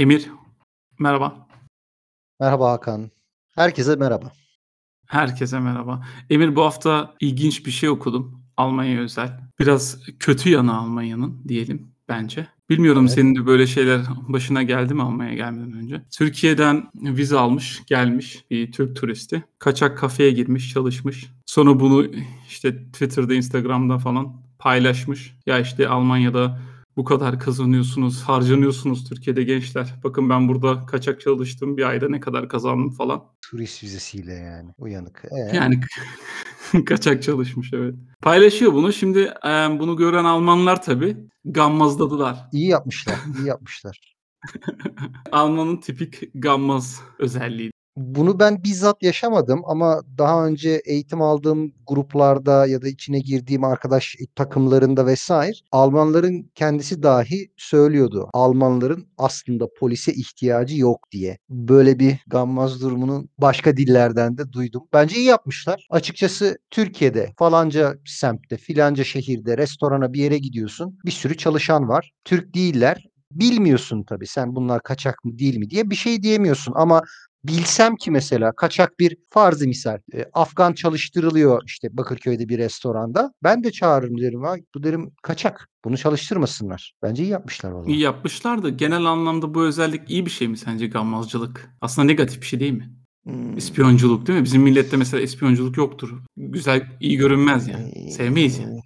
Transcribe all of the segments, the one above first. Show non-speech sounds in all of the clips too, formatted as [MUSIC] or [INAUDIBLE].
Emir, merhaba. Merhaba Hakan. Herkese merhaba. Herkese merhaba. Emir bu hafta ilginç bir şey okudum. Almanya özel. Biraz kötü yanı Almanya'nın diyelim bence. Bilmiyorum Evet. senin de böyle şeyler başına geldi mi Almanya'ya gelmeden önce? Türkiye'den vize almış, gelmiş bir Türk turisti. Kaçak kafeye girmiş, çalışmış. Sonra bunu işte Twitter'da, Instagram'da falan paylaşmış. Ya işte Almanya'da bu kadar kazanıyorsunuz, harcanıyorsunuz Türkiye'de gençler. Bakın ben burada kaçak çalıştım, bir ayda ne kadar kazandım falan. Turist vizesiyle yani. Uyanık. Ee? Yani [LAUGHS] kaçak çalışmış evet. Paylaşıyor bunu. Şimdi e, bunu gören Almanlar tabii gammazladılar. İyi yapmışlar. iyi yapmışlar. [LAUGHS] Almanın tipik gammaz özelliği. Bunu ben bizzat yaşamadım ama daha önce eğitim aldığım gruplarda ya da içine girdiğim arkadaş takımlarında vesaire Almanların kendisi dahi söylüyordu. Almanların aslında polise ihtiyacı yok diye. Böyle bir gammaz durumunu başka dillerden de duydum. Bence iyi yapmışlar. Açıkçası Türkiye'de falanca semtte, filanca şehirde, restorana bir yere gidiyorsun. Bir sürü çalışan var. Türk değiller. Bilmiyorsun tabii sen bunlar kaçak mı değil mi diye bir şey diyemiyorsun ama bilsem ki mesela kaçak bir farzı misal e, Afgan çalıştırılıyor işte Bakırköy'de bir restoranda. Ben de çağırırım derim ha bu derim kaçak. Bunu çalıştırmasınlar. Bence iyi yapmışlar vallahi. İyi yapmışlar da genel anlamda bu özellik iyi bir şey mi sence gammazcılık? Aslında negatif bir şey değil mi? Hmm. İspiyonculuk değil mi? Bizim millette mesela ispiyonculuk yoktur. Güzel, iyi görünmez yani. Sevmeyiz yani. Ee,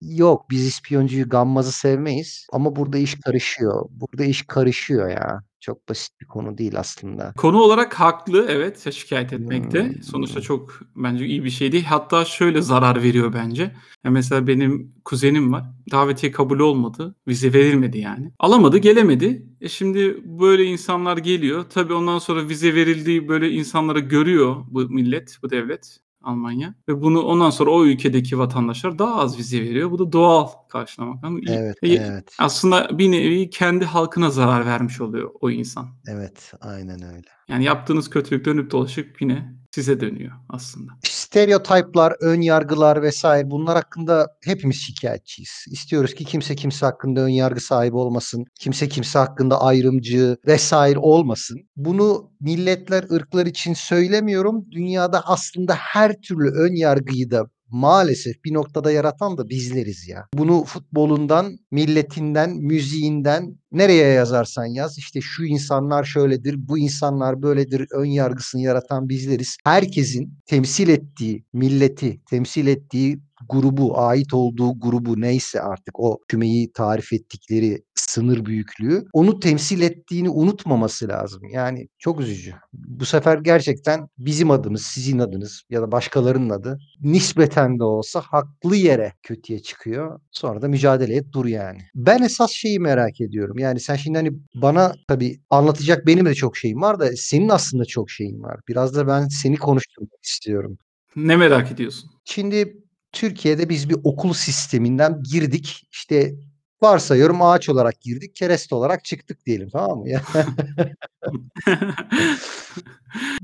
Yok biz ispiyoncuyu gammazı sevmeyiz ama burada iş karışıyor. Burada iş karışıyor ya. Çok basit bir konu değil aslında. Konu olarak haklı evet şikayet etmekte. Hmm. Sonuçta çok bence iyi bir şey değil. Hatta şöyle zarar veriyor bence. Ya mesela benim kuzenim var. Davetiye kabul olmadı. Vize verilmedi yani. Alamadı, gelemedi. E şimdi böyle insanlar geliyor. Tabii ondan sonra vize verildiği böyle insanları görüyor bu millet, bu devlet. Almanya ve bunu ondan sonra o ülkedeki vatandaşlar daha az vize veriyor. Bu da doğal karşılamak. Ama iyi- Evet, e, evet. Aslında bir nevi kendi halkına zarar vermiş oluyor o insan. Evet, aynen öyle. Yani yaptığınız kötülük dönüp dolaşıp yine size dönüyor aslında. Stereotiplar, ön yargılar vesaire bunlar hakkında hepimiz şikayetçiyiz. İstiyoruz ki kimse kimse hakkında ön yargı sahibi olmasın. Kimse kimse hakkında ayrımcı vesaire olmasın. Bunu milletler, ırklar için söylemiyorum. Dünyada aslında her türlü ön yargıyı da maalesef bir noktada yaratan da bizleriz ya. Bunu futbolundan, milletinden, müziğinden nereye yazarsan yaz işte şu insanlar şöyledir, bu insanlar böyledir ön yargısını yaratan bizleriz. Herkesin temsil ettiği milleti, temsil ettiği grubu, ait olduğu grubu neyse artık o kümeyi tarif ettikleri sınır büyüklüğü onu temsil ettiğini unutmaması lazım. Yani çok üzücü. Bu sefer gerçekten bizim adımız, sizin adınız ya da başkalarının adı nispeten de olsa haklı yere kötüye çıkıyor. Sonra da mücadele et dur yani. Ben esas şeyi merak ediyorum. Yani sen şimdi hani bana tabii anlatacak benim de çok şeyim var da senin aslında çok şeyin var. Biraz da ben seni konuşturmak istiyorum. Ne merak ediyorsun? Şimdi Türkiye'de biz bir okul sisteminden girdik. İşte varsayıyorum ağaç olarak girdik, kereste olarak çıktık diyelim tamam mı? [LAUGHS]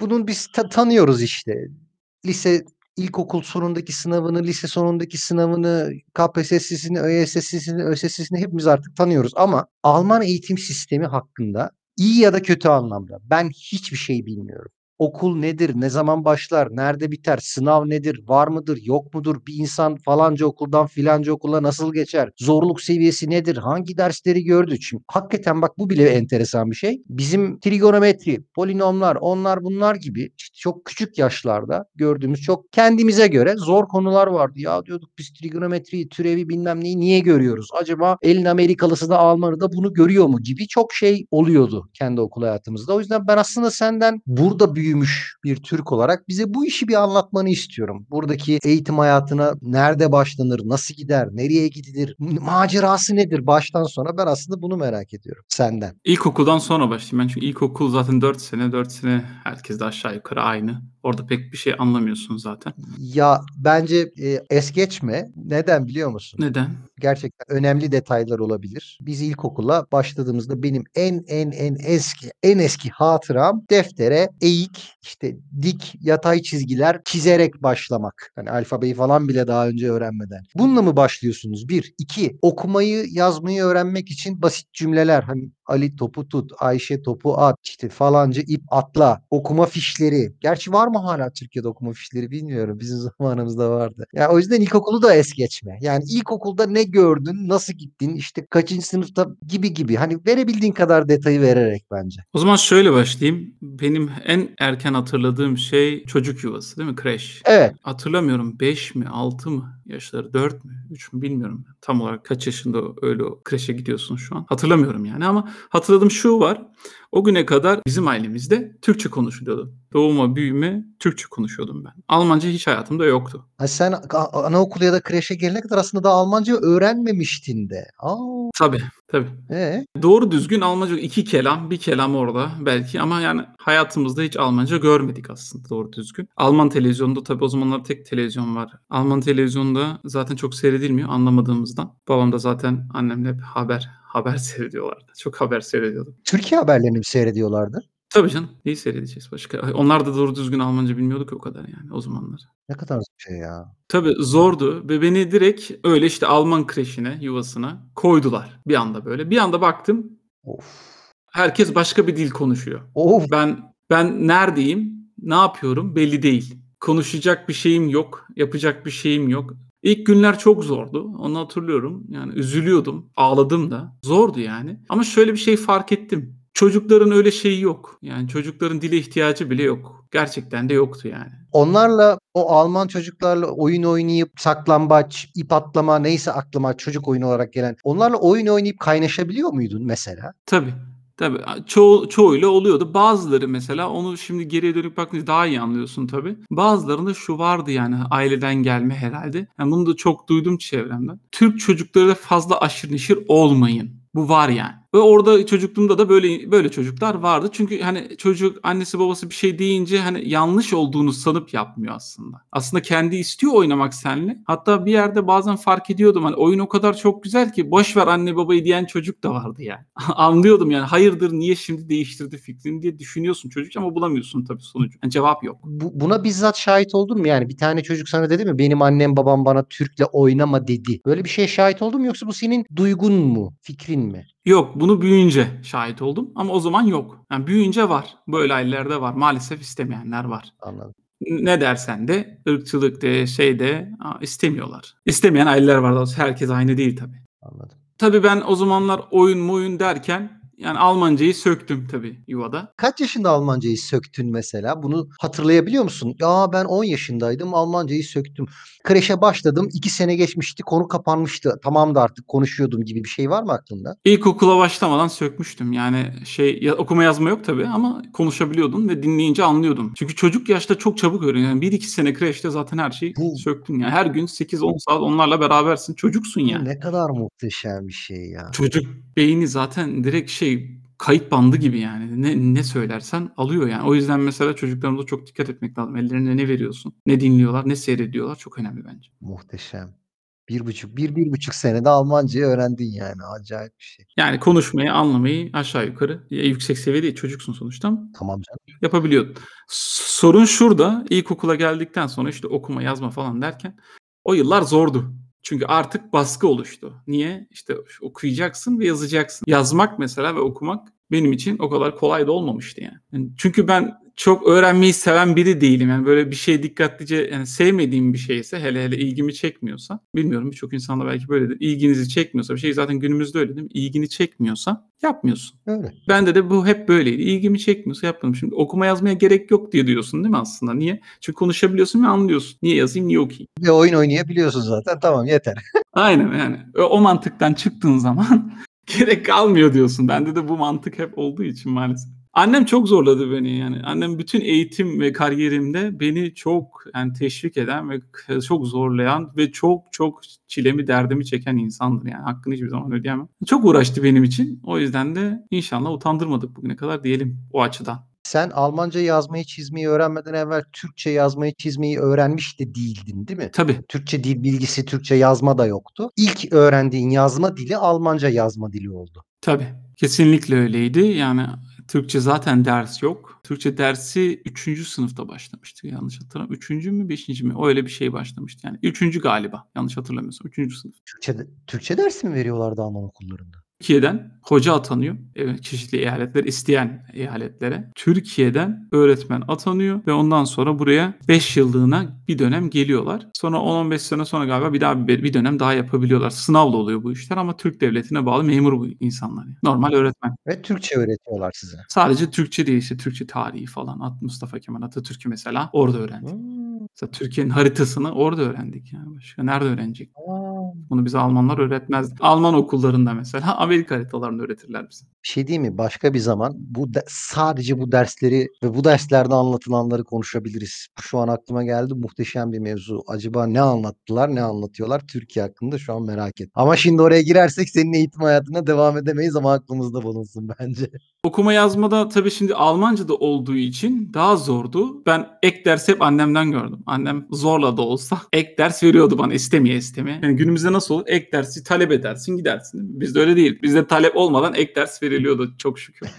Bunun biz ta- tanıyoruz işte. Lise ilkokul sonundaki sınavını, lise sonundaki sınavını, KPSS'sini, ÖSS'sini, ÖSS'sini hepimiz artık tanıyoruz. Ama Alman eğitim sistemi hakkında iyi ya da kötü anlamda ben hiçbir şey bilmiyorum. Okul nedir? Ne zaman başlar? Nerede biter? Sınav nedir? Var mıdır? Yok mudur? Bir insan falanca okuldan filanca okula nasıl geçer? Zorluk seviyesi nedir? Hangi dersleri gördü? Şimdi hakikaten bak bu bile enteresan bir şey. Bizim trigonometri, polinomlar, onlar bunlar gibi çok küçük yaşlarda gördüğümüz çok kendimize göre zor konular vardı. Ya diyorduk biz trigonometriyi, türevi bilmem neyi niye görüyoruz? Acaba elin Amerikalısı da Almanı da bunu görüyor mu gibi çok şey oluyordu kendi okul hayatımızda. O yüzden ben aslında senden burada büyümüş bir Türk olarak bize bu işi bir anlatmanı istiyorum. Buradaki eğitim hayatına nerede başlanır, nasıl gider, nereye gidilir, macerası nedir baştan sona ben aslında bunu merak ediyorum senden. İlkokuldan sonra başlayayım ben çünkü ilkokul zaten 4 sene 4 sene herkes de aşağı yukarı aynı. Orada pek bir şey anlamıyorsun zaten. Ya bence e, es geçme. Neden biliyor musun? Neden? Gerçekten önemli detaylar olabilir. Biz ilkokula başladığımızda benim en en en eski en eski hatıram deftere eğik işte dik yatay çizgiler çizerek başlamak. Hani alfabeyi falan bile daha önce öğrenmeden. Bununla mı başlıyorsunuz? Bir. iki Okumayı yazmayı öğrenmek için basit cümleler. Hani Ali topu tut, Ayşe topu at, işte falanca ip atla, okuma fişleri. Gerçi var mı hala Türkiye'de okuma fişleri bilmiyorum. Bizim [LAUGHS] zamanımızda vardı. Ya o yüzden ilkokulu da es geçme. Yani ilkokulda ne gördün, nasıl gittin, işte kaçıncı sınıfta gibi gibi. Hani verebildiğin kadar detayı vererek bence. O zaman şöyle başlayayım. Benim en erken hatırladığım şey çocuk yuvası değil mi? Kreş. Evet. Hatırlamıyorum 5 mi 6 mı yaşları 4 mü 3 mü bilmiyorum. Tam olarak kaç yaşında öyle o kreşe gidiyorsun şu an. Hatırlamıyorum yani ama hatırladığım şu var. O güne kadar bizim ailemizde Türkçe konuşuluyordu. Doğuma büyüme Türkçe konuşuyordum ben. Almanca hiç hayatımda yoktu. Ha sen anaokulu ya da kreşe gelene kadar aslında daha Almanca öğrenmemiştin de. Aa, Tabii tabii. ee? Doğru düzgün Almanca iki kelam, bir kelam orada belki ama yani hayatımızda hiç Almanca görmedik aslında doğru düzgün. Alman televizyonda tabii o zamanlar tek televizyon var. Alman televizyonda zaten çok seyredilmiyor anlamadığımızdan. Babam da zaten annemle haber haber [LAUGHS] seyrediyorlardı. Çok haber seyrediyordu. Türkiye haberlerini mi seyrediyorlardı? Tabii canım. Neyi seyredeceğiz başka? Onlar da doğru düzgün Almanca bilmiyorduk o kadar yani o zamanlar. Ne kadar zor şey ya. Tabii zordu ve beni direkt öyle işte Alman kreşine, yuvasına koydular bir anda böyle. Bir anda baktım Of. herkes başka bir dil konuşuyor. Of. Ben ben neredeyim, ne yapıyorum belli değil. Konuşacak bir şeyim yok, yapacak bir şeyim yok. İlk günler çok zordu. Onu hatırlıyorum. Yani üzülüyordum, ağladım da. Zordu yani. Ama şöyle bir şey fark ettim. Çocukların öyle şeyi yok. Yani çocukların dile ihtiyacı bile yok. Gerçekten de yoktu yani. Onlarla o Alman çocuklarla oyun oynayıp saklambaç, ip atlama neyse aklıma çocuk oyunu olarak gelen. Onlarla oyun oynayıp kaynaşabiliyor muydun mesela? Tabii. Tabii. Çoğu, çoğuyla oluyordu. Bazıları mesela onu şimdi geriye dönüp bakınca daha iyi anlıyorsun tabii. Bazılarında şu vardı yani aileden gelme herhalde. Yani bunu da çok duydum çevremden. Türk çocuklarıyla fazla aşırı neşir olmayın. Bu var yani. Ve orada çocukluğumda da böyle böyle çocuklar vardı. Çünkü hani çocuk annesi babası bir şey deyince hani yanlış olduğunu sanıp yapmıyor aslında. Aslında kendi istiyor oynamak seninle. Hatta bir yerde bazen fark ediyordum hani oyun o kadar çok güzel ki boş ver anne babayı diyen çocuk da vardı yani. [LAUGHS] Anlıyordum yani hayırdır niye şimdi değiştirdi fikrini diye düşünüyorsun çocuk ama bulamıyorsun tabii sonucu. Yani cevap yok. Bu, buna bizzat şahit oldun mu? Yani bir tane çocuk sana dedi mi? Benim annem babam bana Türk'le oynama dedi. Böyle bir şeye şahit oldun mu yoksa bu senin duygun mu? Fikrin mi? Yok bunu büyüyünce şahit oldum ama o zaman yok. Yani büyüyünce var. Böyle ailelerde var. Maalesef istemeyenler var. Anladım. Ne dersen de ırkçılık de şey de istemiyorlar. İstemeyen aileler var. Herkes aynı değil tabii. Anladım. Tabii ben o zamanlar oyun moyun derken yani Almancayı söktüm tabii yuvada. Kaç yaşında Almancayı söktün mesela? Bunu hatırlayabiliyor musun? Ya ben 10 yaşındaydım Almancayı söktüm. Kreşe başladım 2 sene geçmişti konu kapanmıştı. Tamam da artık konuşuyordum gibi bir şey var mı aklında? İlkokula başlamadan sökmüştüm. Yani şey ya, okuma yazma yok tabii ama konuşabiliyordum ve dinleyince anlıyordum. Çünkü çocuk yaşta çok çabuk öğreniyor. Yani 1-2 sene kreşte zaten her şeyi Bu- söktün. Yani her gün 8-10 saat onlarla berabersin. Çocuksun yani. Ne kadar muhteşem bir şey ya. Çocuk beyni zaten direkt şey kayıt bandı gibi yani. Ne ne söylersen alıyor yani. O yüzden mesela çocuklarımıza çok dikkat etmek lazım. Ellerine ne veriyorsun? Ne dinliyorlar? Ne seyrediyorlar? Çok önemli bence. Muhteşem. Bir buçuk, bir, bir buçuk senede Almancayı öğrendin yani. Acayip bir şey. Yani konuşmayı, anlamayı aşağı yukarı ya yüksek seviye değil. Çocuksun sonuçta ama Tamam canım. yapabiliyordun. Sorun şurada. ilkokula geldikten sonra işte okuma, yazma falan derken o yıllar zordu. Çünkü artık baskı oluştu. Niye? İşte okuyacaksın ve yazacaksın. Yazmak mesela ve okumak benim için o kadar kolay da olmamıştı yani. Yani çünkü ben çok öğrenmeyi seven biri değilim. Yani böyle bir şey dikkatlice yani sevmediğim bir şeyse hele hele ilgimi çekmiyorsa bilmiyorum birçok insanda belki böyledir. İlginizi çekmiyorsa bir şey zaten günümüzde öyle değil mi? İlgini çekmiyorsa yapmıyorsun. Öyle. Bende de bu hep böyleydi. İlgimi çekmiyorsa yapmadım. Şimdi okuma yazmaya gerek yok diye diyorsun değil mi aslında? Niye? Çünkü konuşabiliyorsun ve anlıyorsun. Niye yazayım, niye okuyayım? Ve oyun oynayabiliyorsun zaten. Tamam yeter. Aynen yani. O, o mantıktan çıktığın zaman gerek kalmıyor diyorsun. Bende de bu mantık hep olduğu için maalesef. Annem çok zorladı beni yani. Annem bütün eğitim ve kariyerimde beni çok yani teşvik eden ve çok zorlayan ve çok çok çilemi derdimi çeken insandır yani. Hakkını hiçbir zaman ödeyemem. Çok uğraştı benim için. O yüzden de inşallah utandırmadık bugüne kadar diyelim o açıdan. Sen Almanca yazmayı çizmeyi öğrenmeden evvel Türkçe yazmayı çizmeyi öğrenmiş de değildin değil mi? Tabii Türkçe dil bilgisi, Türkçe yazma da yoktu. İlk öğrendiğin yazma dili Almanca yazma dili oldu. Tabii. Kesinlikle öyleydi. Yani Türkçe zaten ders yok. Türkçe dersi 3. sınıfta başlamıştı. Yanlış hatırlamıyorum. 3. mü 5. mi? Öyle bir şey başlamıştı. Yani 3. galiba. Yanlış hatırlamıyorsam. 3. sınıf. Türkçe, Türkçe dersi mi veriyorlardı Alman okullarında? Türkiye'den hoca atanıyor. Evet, çeşitli eyaletler isteyen eyaletlere. Türkiye'den öğretmen atanıyor ve ondan sonra buraya 5 yıllığına bir dönem geliyorlar. Sonra 10-15 sene sonra galiba bir daha bir, bir dönem daha yapabiliyorlar. Sınavla oluyor bu işler ama Türk devletine bağlı memur bu insanlar. yani. Normal öğretmen. Ve Türkçe öğretiyorlar size. Sadece Türkçe değil işte Türkçe tarihi falan. At Mustafa Kemal Atatürk'ü mesela orada öğrendik. Hmm. Mesela Türkiye'nin haritasını orada öğrendik yani. Başka nerede öğrenecek? Aa, Bunu bize Almanlar öğretmez. Alman okullarında mesela [LAUGHS] Amerika haritalarını öğretirler bize. bir şey değil mi? Başka bir zaman bu de- sadece bu dersleri ve bu derslerde anlatılanları konuşabiliriz. Şu an aklıma geldi muhteşem bir mevzu. Acaba ne anlattılar, ne anlatıyorlar Türkiye hakkında şu an merak et. Ama şimdi oraya girersek senin eğitim hayatına devam edemeyiz ama aklımızda bulunsun bence. Okuma yazmada tabii şimdi Almanca'da olduğu için daha zordu. Ben ek ders hep annemden gördüm. Annem zorla da olsa ek ders veriyordu bana istemeye istemeye. Yani günümüzde nasıl olur? Ek dersi talep edersin gidersin. Bizde öyle değil. Bizde talep olmadan ek ders veriliyordu çok şükür. [LAUGHS]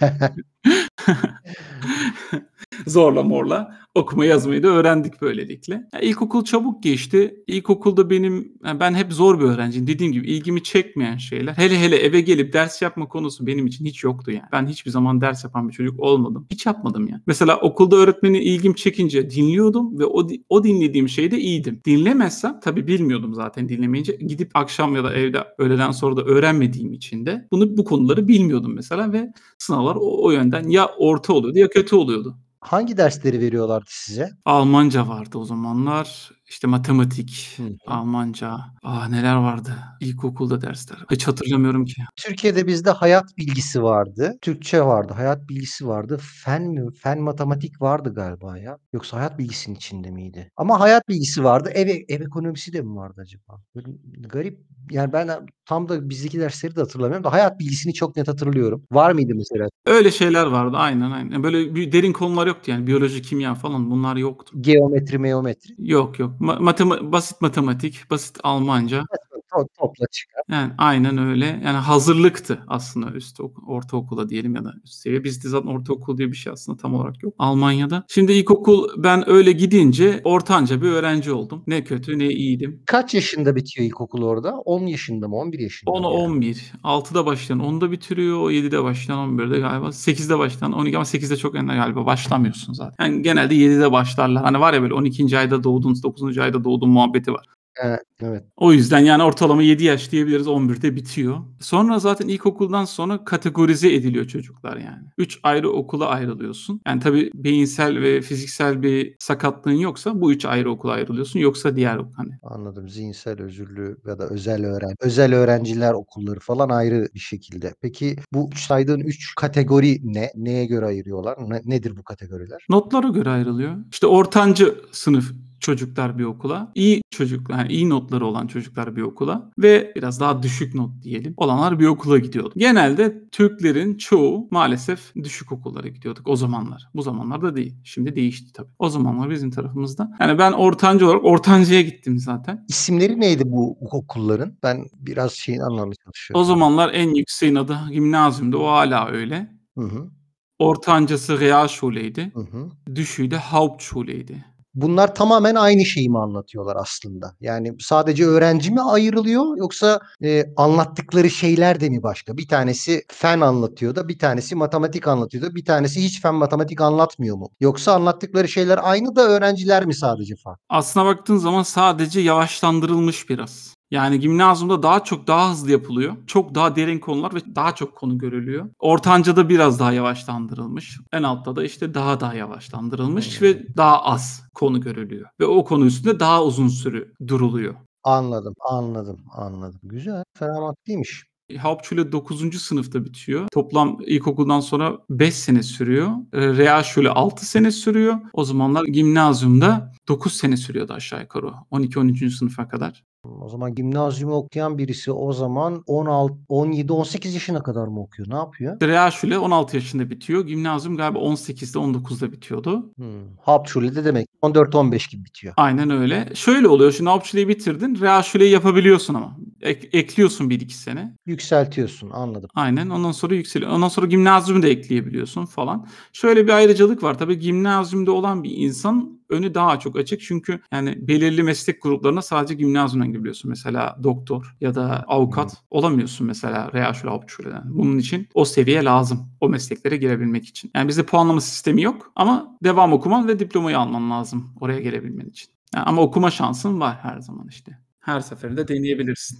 Zorla morla okuma yazmayı da öğrendik böylelikle. Ya ilkokul çabuk geçti. İlkokulda benim yani ben hep zor bir öğrenciyim. Dediğim gibi ilgimi çekmeyen şeyler. Hele hele eve gelip ders yapma konusu benim için hiç yoktu yani. Ben hiçbir zaman ders yapan bir çocuk olmadım. Hiç yapmadım yani. Mesela okulda öğretmenin ilgim çekince dinliyordum ve o o dinlediğim şeyde iyiydim. Dinlemezsem tabii bilmiyordum zaten dinlemeyince. Gidip akşam ya da evde öğleden sonra da öğrenmediğim için de bunu bu konuları bilmiyordum mesela ve sınavlar o, o yönden ya orta oluyordu ya kötü oluyordu. Hangi dersleri veriyorlardı size? Almanca vardı o zamanlar. İşte matematik, Hı hı. Almanca. Aa neler vardı? İlkokulda dersler. Hiç hatırlamıyorum ki. Türkiye'de bizde hayat bilgisi vardı. Türkçe vardı, hayat bilgisi vardı. Fen mi? Fen matematik vardı galiba ya. Yoksa hayat bilgisinin içinde miydi? Ama hayat bilgisi vardı. Ev, ev ekonomisi de mi vardı acaba? Böyle garip. Yani ben tam da bizdeki dersleri de hatırlamıyorum da hayat bilgisini çok net hatırlıyorum. Var mıydı mesela? Öyle şeyler vardı aynen aynen. Böyle bir derin konular yoktu yani. Biyoloji, kimya falan bunlar yoktu. Geometri, meometri. Yok yok. Ma- matema- basit matematik, basit Almanca. To- Topla çıkar. Yani aynen öyle. Yani hazırlıktı aslında üst ok- ortaokula diyelim ya da üst seviye. Bizde zaten ortaokul diye bir şey aslında tam olarak yok Almanya'da. Şimdi ilkokul ben öyle gidince ortanca bir öğrenci oldum. Ne kötü ne iyiydim. Kaç yaşında bitiyor ilkokul orada? 10 yaşında mı? 11 yaşında 10'a mı? yani? 11. 6'da başlayan 10'da bitiriyor. O 7'de başlayan 11'de galiba. 8'de başlayan 12 ama 8'de çok önemli galiba başlamıyorsun zaten. Yani genelde 7'de başlarlar. Hani var ya böyle 12. ayda doğdun, 9. ayda doğdun muhabbeti var. Evet, evet. O yüzden yani ortalama 7 yaş diyebiliriz 11'de bitiyor. Sonra zaten ilkokuldan sonra kategorize ediliyor çocuklar yani. 3 ayrı okula ayrılıyorsun. Yani tabii beyinsel ve fiziksel bir sakatlığın yoksa bu 3 ayrı okula ayrılıyorsun. Yoksa diğer hani Anladım. Zihinsel özürlü ya da özel öğren özel öğrenciler okulları falan ayrı bir şekilde. Peki bu saydığın 3 kategori ne? Neye göre ayırıyorlar? Ne- nedir bu kategoriler? Notlara göre ayrılıyor. İşte ortancı sınıf çocuklar bir okula, iyi çocuklar, yani iyi notları olan çocuklar bir okula ve biraz daha düşük not diyelim olanlar bir okula gidiyordu. Genelde Türklerin çoğu maalesef düşük okullara gidiyorduk o zamanlar. Bu zamanlarda değil. Şimdi değişti tabii. O zamanlar bizim tarafımızda. Yani ben ortancı olarak ortancıya gittim zaten. İsimleri neydi bu okulların? Ben biraz şeyin anlamaya çalışıyorum. O zamanlar en yükseğin adı gimnazyumdu. O hala öyle. Hı hı. Ortancası Realschuleydi. Hı hı. Düşüğü de Hauptschuleydi. Bunlar tamamen aynı şeyi mi anlatıyorlar aslında? Yani sadece öğrenci mi ayrılıyor yoksa e, anlattıkları şeyler de mi başka? Bir tanesi fen anlatıyor da bir tanesi matematik anlatıyor da bir tanesi hiç fen matematik anlatmıyor mu? Yoksa anlattıkları şeyler aynı da öğrenciler mi sadece farklı? Aslına baktığın zaman sadece yavaşlandırılmış biraz. Yani gimnazyumda daha çok daha hızlı yapılıyor. Çok daha derin konular ve daha çok konu görülüyor. Ortancada biraz daha yavaşlandırılmış. En altta da işte daha daha yavaşlandırılmış ve daha az konu görülüyor. Ve o konu üstünde daha uzun süre duruluyor. Anladım, anladım, anladım. Güzel, fena mantıklıymış. Hauptschule 9. sınıfta bitiyor. Toplam ilkokuldan sonra 5 sene sürüyor. E, Realschule 6 sene sürüyor. O zamanlar gimnazyumda 9 sene sürüyordu aşağı yukarı. 12-13. sınıfa kadar. O zaman gimnazyumu okuyan birisi o zaman 16, 17, 18 yaşına kadar mı okuyor? Ne yapıyor? Realschule 16 yaşında bitiyor. Gimnazyum galiba 18'de 19'da bitiyordu. Hmm. Hauptschule'de demek 14-15 gibi bitiyor. Aynen öyle. Şöyle oluyor. Şimdi Hauptschule'yi bitirdin. Realschule'yi yapabiliyorsun ama. Ek ekliyorsun 1-2 sene. Yükseltiyorsun, anladım. Aynen. Ondan sonra yükseliyor. Ondan sonra gimnazyumu da ekleyebiliyorsun falan. Şöyle bir ayrıcalık var. Tabii gimnazyumda olan bir insan önü daha çok açık. Çünkü yani belirli meslek gruplarına sadece gimnazyumdan girebiliyorsun. Mesela doktor ya da avukat Hı. olamıyorsun mesela Realschule Bunun için o seviye lazım. O mesleklere girebilmek için. Yani bizde puanlama sistemi yok ama devam okuman ve diplomayı alman lazım oraya gelebilmen için. Yani ama okuma şansın var her zaman işte. Her seferinde deneyebilirsin.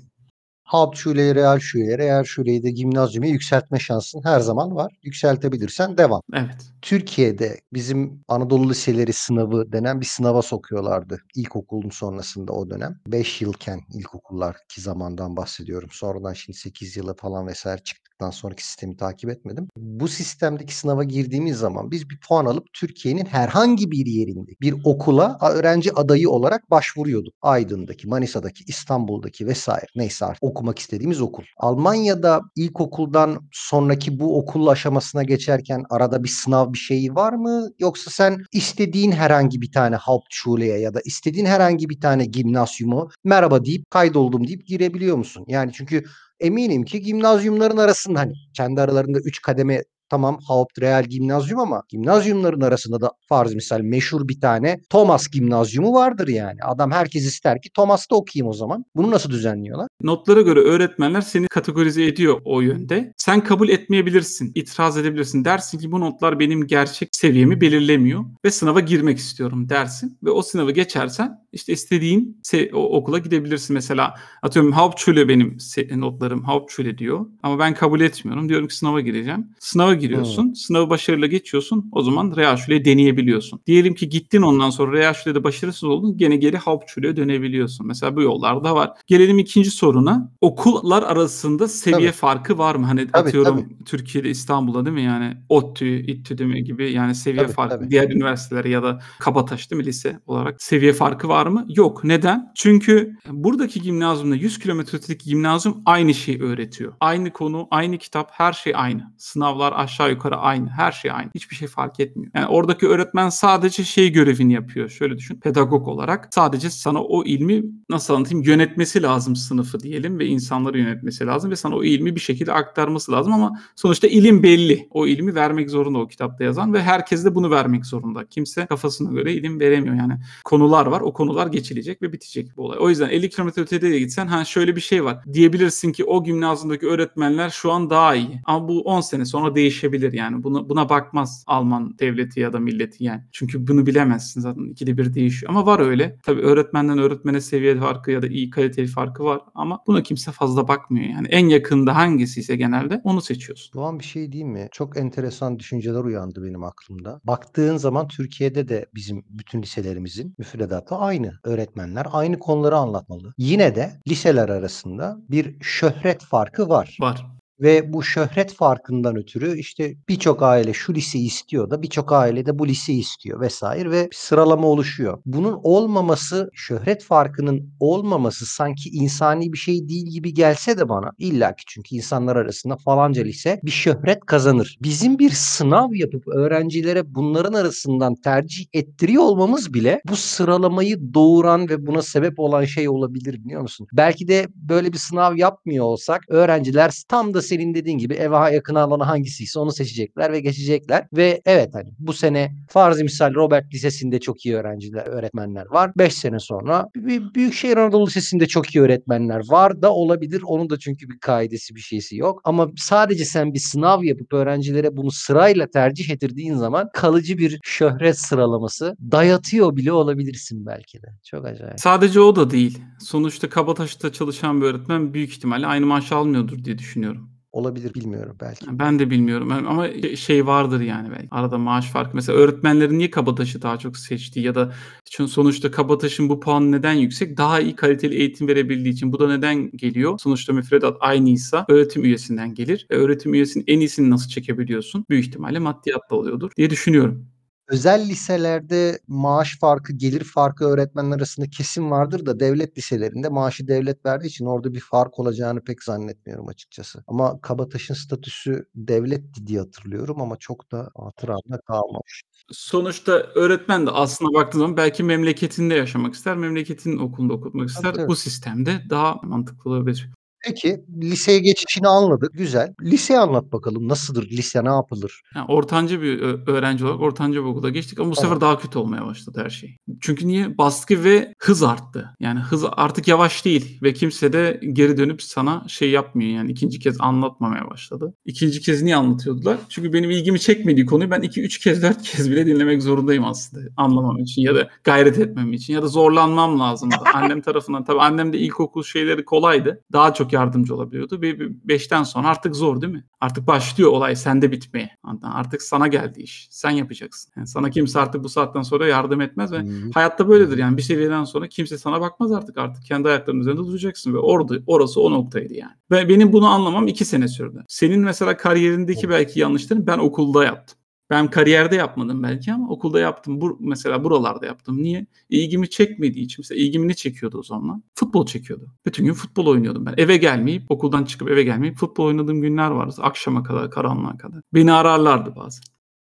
Hauptschule'yi Realschule, Realschule'yi de gimnazyuma yükseltme şansın her zaman var. Yükseltebilirsen devam. Evet. Türkiye'de bizim Anadolu liseleri sınavı denen bir sınava sokuyorlardı. İlkokulun sonrasında o dönem. 5 yılken ilkokullar ki zamandan bahsediyorum. Sonradan şimdi 8 yıla falan vesaire çıktıktan sonraki sistemi takip etmedim. Bu sistemdeki sınava girdiğimiz zaman biz bir puan alıp Türkiye'nin herhangi bir yerinde bir okula öğrenci adayı olarak başvuruyorduk. Aydın'daki, Manisa'daki, İstanbul'daki vesaire neyse artık okumak istediğimiz okul. Almanya'da ilkokuldan sonraki bu okul aşamasına geçerken arada bir sınav bir şeyi var mı? Yoksa sen istediğin herhangi bir tane Hauptschule'ye ya da istediğin herhangi bir tane gimnazyumu merhaba deyip kaydoldum deyip girebiliyor musun? Yani çünkü eminim ki gimnazyumların arasında hani kendi aralarında 3 kademe tamam Hauptreal Gimnazyum ama gimnazyumların arasında da farz misal meşhur bir tane Thomas Gimnazyumu vardır yani. Adam herkes ister ki Thomas'ta okuyayım o zaman. Bunu nasıl düzenliyorlar? Notlara göre öğretmenler seni kategorize ediyor o yönde. Sen kabul etmeyebilirsin, itiraz edebilirsin. Dersin ki bu notlar benim gerçek seviyemi belirlemiyor ve sınava girmek istiyorum dersin. Ve o sınavı geçersen işte istediğin o okula gidebilirsin. Mesela atıyorum Hauptschule benim notlarım Hauptschule diyor ama ben kabul etmiyorum. Diyorum ki sınava gireceğim. Sınava giriyorsun. Hmm. Sınavı başarıyla geçiyorsun. O zaman Realschule'yi deneyebiliyorsun. Diyelim ki gittin ondan sonra Realschule'de başarısız oldun. Gene geri Hauptschule'ye dönebiliyorsun. Mesela bu yollar da var. Gelelim ikinci soruna. Okullar arasında seviye tabii. farkı var mı? Hani tabii, atıyorum tabii. Türkiye'de İstanbul'da değil mi? Yani ODTÜ, İTTÜ değil mi gibi yani seviye tabii, farkı. Tabii. Diğer üniversiteler ya da Kabataş değil mi lise olarak seviye farkı var mı? Yok. Neden? Çünkü buradaki gimnazyumda 100 kilometre ötedeki gimnazyum aynı şeyi öğretiyor. Aynı konu, aynı kitap, her şey aynı. Sınavlar aşağı yukarı aynı. Her şey aynı. Hiçbir şey fark etmiyor. Yani oradaki öğretmen sadece şey görevini yapıyor. Şöyle düşün. Pedagog olarak sadece sana o ilmi nasıl anlatayım yönetmesi lazım sınıfı diyelim ve insanları yönetmesi lazım ve sana o ilmi bir şekilde aktarması lazım ama sonuçta ilim belli. O ilmi vermek zorunda o kitapta yazan ve herkes de bunu vermek zorunda. Kimse kafasına göre ilim veremiyor. Yani konular var. O konular geçilecek ve bitecek bu olay. O yüzden 50 kilometre ötede de gitsen ha şöyle bir şey var. Diyebilirsin ki o gimnazyumdaki öğretmenler şu an daha iyi. Ama bu 10 sene sonra değişebilir yani. Buna, buna bakmaz Alman devleti ya da milleti yani. Çünkü bunu bilemezsin zaten. ikide bir değişiyor. Ama var öyle. Tabii öğretmenden öğretmene seviye farkı ya da iyi kaliteli farkı var. Ama buna kimse fazla bakmıyor yani. En yakında hangisi ise genelde onu seçiyorsun. Doğan bir şey değil mi? Çok enteresan düşünceler uyandı benim aklımda. Baktığın zaman Türkiye'de de bizim bütün liselerimizin müfredatı aynı. Öğretmenler aynı konuları anlatmalı. Yine de liseler arasında bir şöhret farkı var. Var. Ve bu şöhret farkından ötürü işte birçok aile şu liseyi istiyor da birçok aile de bu liseyi istiyor vesaire ve sıralama oluşuyor. Bunun olmaması, şöhret farkının olmaması sanki insani bir şey değil gibi gelse de bana illaki çünkü insanlar arasında falanca lise bir şöhret kazanır. Bizim bir sınav yapıp öğrencilere bunların arasından tercih ettiriyor olmamız bile bu sıralamayı doğuran ve buna sebep olan şey olabilir biliyor musun? Belki de böyle bir sınav yapmıyor olsak öğrenciler tam da senin dediğin gibi eve yakın alanı hangisiyse onu seçecekler ve geçecekler. Ve evet hani bu sene farz misal Robert Lisesi'nde çok iyi öğrenciler, öğretmenler var. 5 sene sonra Büyükşehir Anadolu Lisesi'nde çok iyi öğretmenler var da olabilir. Onun da çünkü bir kaidesi bir şeysi yok. Ama sadece sen bir sınav yapıp öğrencilere bunu sırayla tercih ettirdiğin zaman kalıcı bir şöhret sıralaması dayatıyor bile olabilirsin belki de. Çok acayip. Sadece o da değil. Sonuçta Kabataş'ta çalışan bir öğretmen büyük ihtimalle aynı maaş almıyordur diye düşünüyorum. Olabilir bilmiyorum belki. Ben de bilmiyorum ama şey vardır yani belki. Arada maaş farkı. Mesela öğretmenlerin niye Kabataş'ı daha çok seçtiği ya da çünkü sonuçta Kabataş'ın bu puanı neden yüksek? Daha iyi kaliteli eğitim verebildiği için. Bu da neden geliyor? Sonuçta müfredat aynıysa öğretim üyesinden gelir. E, öğretim üyesinin en iyisini nasıl çekebiliyorsun? Büyük ihtimalle maddiyatla oluyordur diye düşünüyorum. Özel liselerde maaş farkı, gelir farkı öğretmenler arasında kesin vardır da devlet liselerinde maaşı devlet verdiği için orada bir fark olacağını pek zannetmiyorum açıkçası. Ama Kabataş'ın statüsü devletti diye hatırlıyorum ama çok da hatıramda kalmamış. Sonuçta öğretmen de aslına baktığın zaman belki memleketinde yaşamak ister, memleketinin okulunda okutmak ister. tabii. Bu sistemde daha mantıklı olabilir. Peki, liseye geçişini anladık, güzel. Liseyi anlat bakalım. Nasıldır lise, ne yapılır? Yani ortanca bir öğrenci olarak ortanca bir okula geçtik ama bu Tamam. sefer daha kötü olmaya başladı her şey. Çünkü niye? Baskı ve hız arttı. Yani hız artık yavaş değil ve kimse de geri dönüp sana şey yapmıyor yani ikinci kez anlatmamaya başladı. İkinci kez niye anlatıyordular? Çünkü benim ilgimi çekmediği konuyu ben 2-3 kez 4 kez bile dinlemek zorundayım aslında anlamam için ya da gayret etmem için ya da zorlanmam lazımdı. Annem tarafından tabii annem de ilkokul şeyleri kolaydı. Daha çok yardımcı olabiliyordu. Bir, bir beşten sonra artık zor değil mi? Artık başlıyor olay sende bitmeye. Artık sana geldi iş. Sen yapacaksın. Yani sana kimse artık bu saatten sonra yardım etmez ve hı. hayatta böyledir yani bir seviyeden sonra kimse sana bakmaz artık artık kendi ayaklarının üzerinde duracaksın ve orada orası o noktaydı yani. Ve benim bunu anlamam iki sene sürdü. Senin mesela kariyerindeki belki yanlışların ben okulda yaptım. Ben kariyerde yapmadım belki ama okulda yaptım. Bu, mesela buralarda yaptım. Niye? İlgimi çekmediği için. Mesela ilgimi ne çekiyordu o zaman? Futbol çekiyordu. Bütün gün futbol oynuyordum ben. Eve gelmeyip, okuldan çıkıp eve gelmeyip futbol oynadığım günler vardı. Akşama kadar, karanlığa kadar. Beni ararlardı bazen.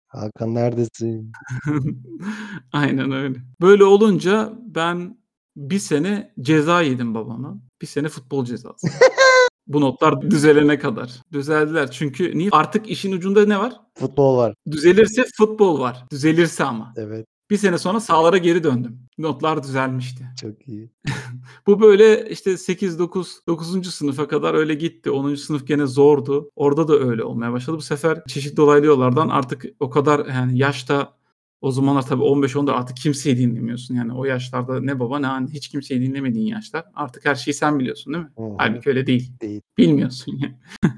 Hakan neredesin? [LAUGHS] Aynen öyle. Böyle olunca ben bir sene ceza yedim babama. Bir sene futbol cezası. [LAUGHS] Bu notlar düzelene kadar. Düzeldiler çünkü niye? Artık işin ucunda ne var? Futbol var. Düzelirse futbol var. Düzelirse ama. Evet. Bir sene sonra sahalara geri döndüm. Notlar düzelmişti. Çok iyi. [LAUGHS] Bu böyle işte 8 9 9. sınıfa kadar öyle gitti. 10. sınıf gene zordu. Orada da öyle olmaya başladı. Bu sefer çeşitli dolaylı yollardan artık o kadar yani yaşta o zamanlar tabii 15 14 artık kimseyi dinlemiyorsun. Yani o yaşlarda ne baba ne anne hiç kimseyi dinlemediğin yaşlar. Artık her şeyi sen biliyorsun değil mi? Hı hı. Halbuki öyle değil. Değil. Bilmiyorsun yani. [LAUGHS]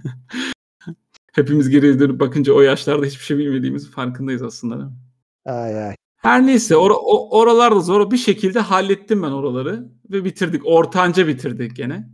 Hepimiz geriye dönüp bakınca o yaşlarda hiçbir şey bilmediğimizin farkındayız aslında değil mi? Ay ay. Her neyse or- o- oralarda zor bir şekilde hallettim ben oraları ve bitirdik. Ortanca bitirdik gene.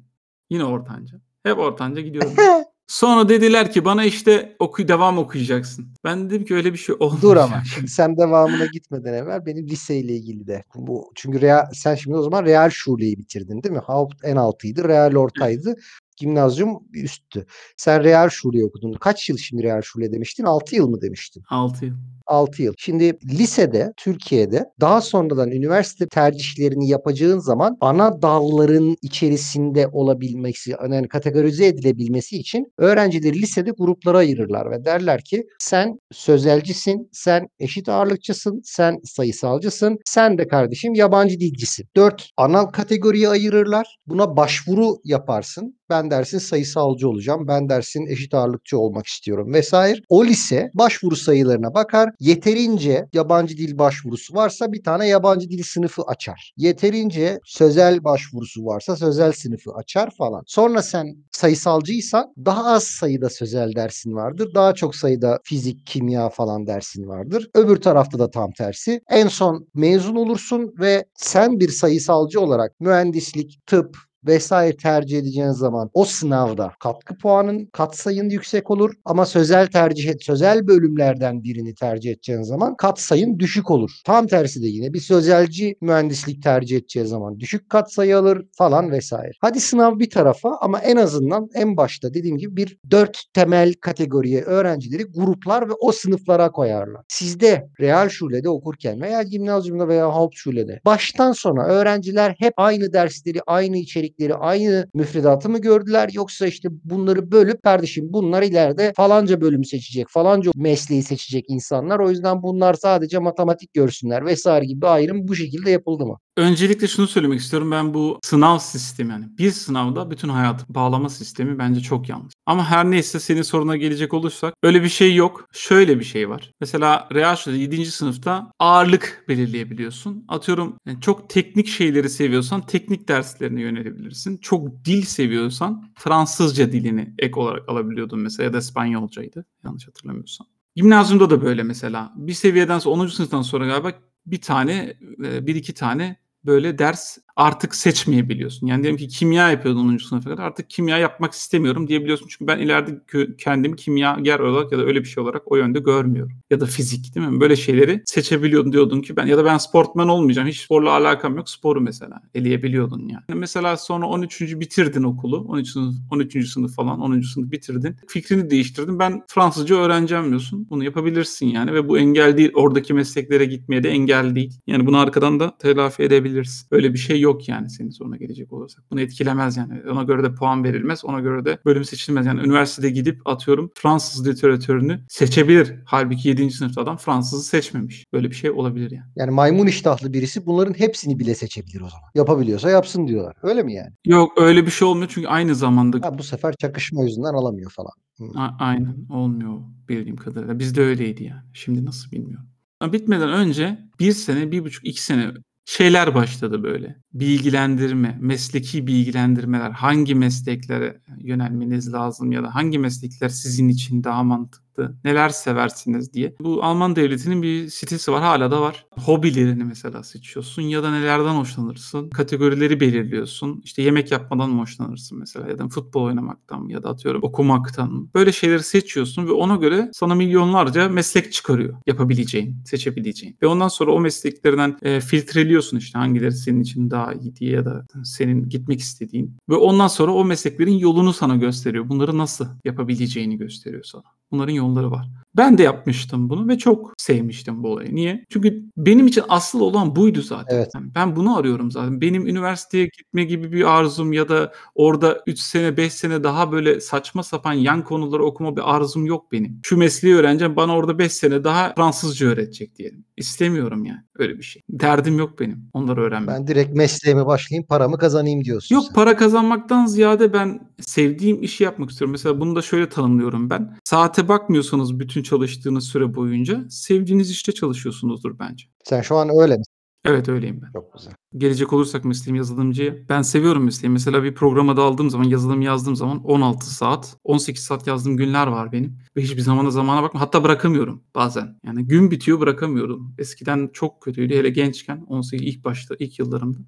Yine ortanca. Hep ortanca gidiyorum. [LAUGHS] Sonra dediler ki bana işte oku devam okuyacaksın. Ben dedim ki öyle bir şey olmayacak. Dur ama şimdi sen devamına gitmeden evvel benim liseyle ilgili de bu çünkü real, sen şimdi o zaman real şuleyi bitirdin değil mi? Haupt en altıydı, real ortaydı. Gimnazyum üsttü. Sen real şuleyi okudun. Kaç yıl şimdi real şule demiştin? 6 yıl mı demiştin? 6 yıl. 6 yıl. Şimdi lisede, Türkiye'de daha sonradan üniversite tercihlerini yapacağın zaman ana dalların içerisinde olabilmesi, yani kategorize edilebilmesi için öğrencileri lisede gruplara ayırırlar ve derler ki sen sözelcisin, sen eşit ağırlıkçısın, sen sayısalcısın, sen de kardeşim yabancı dilcisin. Dört ana kategoriye ayırırlar. Buna başvuru yaparsın. Ben dersin sayısalcı olacağım. Ben dersin eşit ağırlıkçı olmak istiyorum vesaire. O lise başvuru sayılarına bakar. Yeterince yabancı dil başvurusu varsa bir tane yabancı dil sınıfı açar. Yeterince sözel başvurusu varsa sözel sınıfı açar falan. Sonra sen sayısalcıysan daha az sayıda sözel dersin vardır. Daha çok sayıda fizik, kimya falan dersin vardır. Öbür tarafta da tam tersi. En son mezun olursun ve sen bir sayısalcı olarak mühendislik, tıp, vesaire tercih edeceğin zaman o sınavda katkı puanın katsayın yüksek olur ama sözel tercih sözel bölümlerden birini tercih edeceğin zaman katsayın düşük olur. Tam tersi de yine bir sözelci mühendislik tercih edeceği zaman düşük katsayı alır falan vesaire. Hadi sınav bir tarafa ama en azından en başta dediğim gibi bir dört temel kategoriye öğrencileri gruplar ve o sınıflara koyarlar. Sizde real şulede okurken veya gimnazyumda veya Hauptschulede baştan sona öğrenciler hep aynı dersleri, aynı içerik içerikleri aynı müfredatı mı gördüler yoksa işte bunları bölüp kardeşim bunlar ileride falanca bölümü seçecek, falanca mesleği seçecek insanlar. O yüzden bunlar sadece matematik görsünler vesaire gibi ayrım bu şekilde yapıldı mı? Öncelikle şunu söylemek istiyorum. Ben bu sınav sistemi yani bir sınavda bütün hayatı bağlama sistemi bence çok yanlış. Ama her neyse senin soruna gelecek olursak öyle bir şey yok. Şöyle bir şey var. Mesela Real 7. sınıfta ağırlık belirleyebiliyorsun. Atıyorum yani çok teknik şeyleri seviyorsan teknik derslerine yönelebilirsin. Çok dil seviyorsan Fransızca dilini ek olarak alabiliyordun mesela ya da İspanyolcaydı yanlış hatırlamıyorsam. Gimnazyumda da böyle mesela. Bir seviyeden sonra 10. sınıftan sonra galiba bir tane bir iki tane böyle ders artık seçmeyebiliyorsun. Yani diyelim ki kimya yapıyordun 10. sınıfa kadar artık kimya yapmak istemiyorum diyebiliyorsun. Çünkü ben ileride kendimi kimyager olarak ya da öyle bir şey olarak o yönde görmüyorum. Ya da fizik değil mi? Böyle şeyleri seçebiliyordun diyordun ki ben ya da ben sportman olmayacağım. Hiç sporla alakam yok. Sporu mesela eleyebiliyordun yani. Mesela sonra 13. bitirdin okulu. 13. sınıf, 13. sınıf falan 10. sınıf bitirdin. Fikrini değiştirdin. Ben Fransızca öğreneceğim diyorsun. Bunu yapabilirsin yani ve bu engel değil. Oradaki mesleklere gitmeye de engel değil. Yani bunu arkadan da telafi edebilirsin. Öyle bir şey yok yani senin sonra gelecek olursak. Bunu etkilemez yani. Ona göre de puan verilmez. Ona göre de bölüm seçilmez. Yani üniversitede gidip atıyorum Fransız literatürünü seçebilir. Halbuki 7. sınıfta adam Fransızı seçmemiş. Böyle bir şey olabilir yani. Yani maymun iştahlı birisi bunların hepsini bile seçebilir o zaman. Yapabiliyorsa yapsın diyorlar. Öyle mi yani? Yok öyle bir şey olmuyor çünkü aynı zamanda Ha, bu sefer çakışma yüzünden alamıyor falan. Hı. A- aynen olmuyor bildiğim kadarıyla. Bizde öyleydi yani. Şimdi nasıl bilmiyorum. Ama bitmeden önce bir sene, bir buçuk, iki sene şeyler başladı böyle. Bilgilendirme, mesleki bilgilendirmeler. Hangi mesleklere yönelmeniz lazım ya da hangi meslekler sizin için daha mantıklı? Neler seversiniz diye. Bu Alman devletinin bir sitesi var. Hala da var. Hobilerini mesela seçiyorsun ya da nelerden hoşlanırsın. Kategorileri belirliyorsun. İşte yemek yapmadan mı hoşlanırsın mesela ya da futbol oynamaktan ya da atıyorum okumaktan mı? Böyle şeyleri seçiyorsun ve ona göre sana milyonlarca meslek çıkarıyor. Yapabileceğin, seçebileceğin. Ve ondan sonra o mesleklerden e, filtreliyorsun işte hangileri senin için daha iyi diye ya da senin gitmek istediğin. Ve ondan sonra o mesleklerin yolunu sana gösteriyor. Bunları nasıl yapabileceğini gösteriyor sana. Bunların yolları var. Ben de yapmıştım bunu ve çok sevmiştim bu olayı. Niye? Çünkü benim için asıl olan buydu zaten. Evet. Yani ben bunu arıyorum zaten. Benim üniversiteye gitme gibi bir arzum ya da orada 3 sene 5 sene daha böyle saçma sapan yan konuları okuma bir arzum yok benim. Şu mesleği öğreneceğim bana orada 5 sene daha Fransızca öğretecek diyelim. İstemiyorum yani öyle bir şey. Derdim yok benim onları öğrenmek. Ben direkt mesleğime başlayayım paramı kazanayım diyorsun Yok sen. para kazanmaktan ziyade ben sevdiğim işi yapmak istiyorum. Mesela bunu da şöyle tanımlıyorum ben. Saate bakmıyorsanız bütün çalıştığınız süre boyunca sevdiğiniz işte çalışıyorsunuzdur bence. Sen şu an öyle misin? Evet öyleyim ben. Çok güzel. Gelecek olursak mesleğim yazılımcıya. Ben seviyorum mesleği. Mesela bir programa daldığım zaman, yazılım yazdığım zaman 16 saat, 18 saat yazdığım günler var benim. Ve hiçbir zaman da zamana bakma. Hatta bırakamıyorum bazen. Yani gün bitiyor bırakamıyorum. Eskiden çok kötüydü. Hele gençken 18 ilk başta, ilk yıllarımda.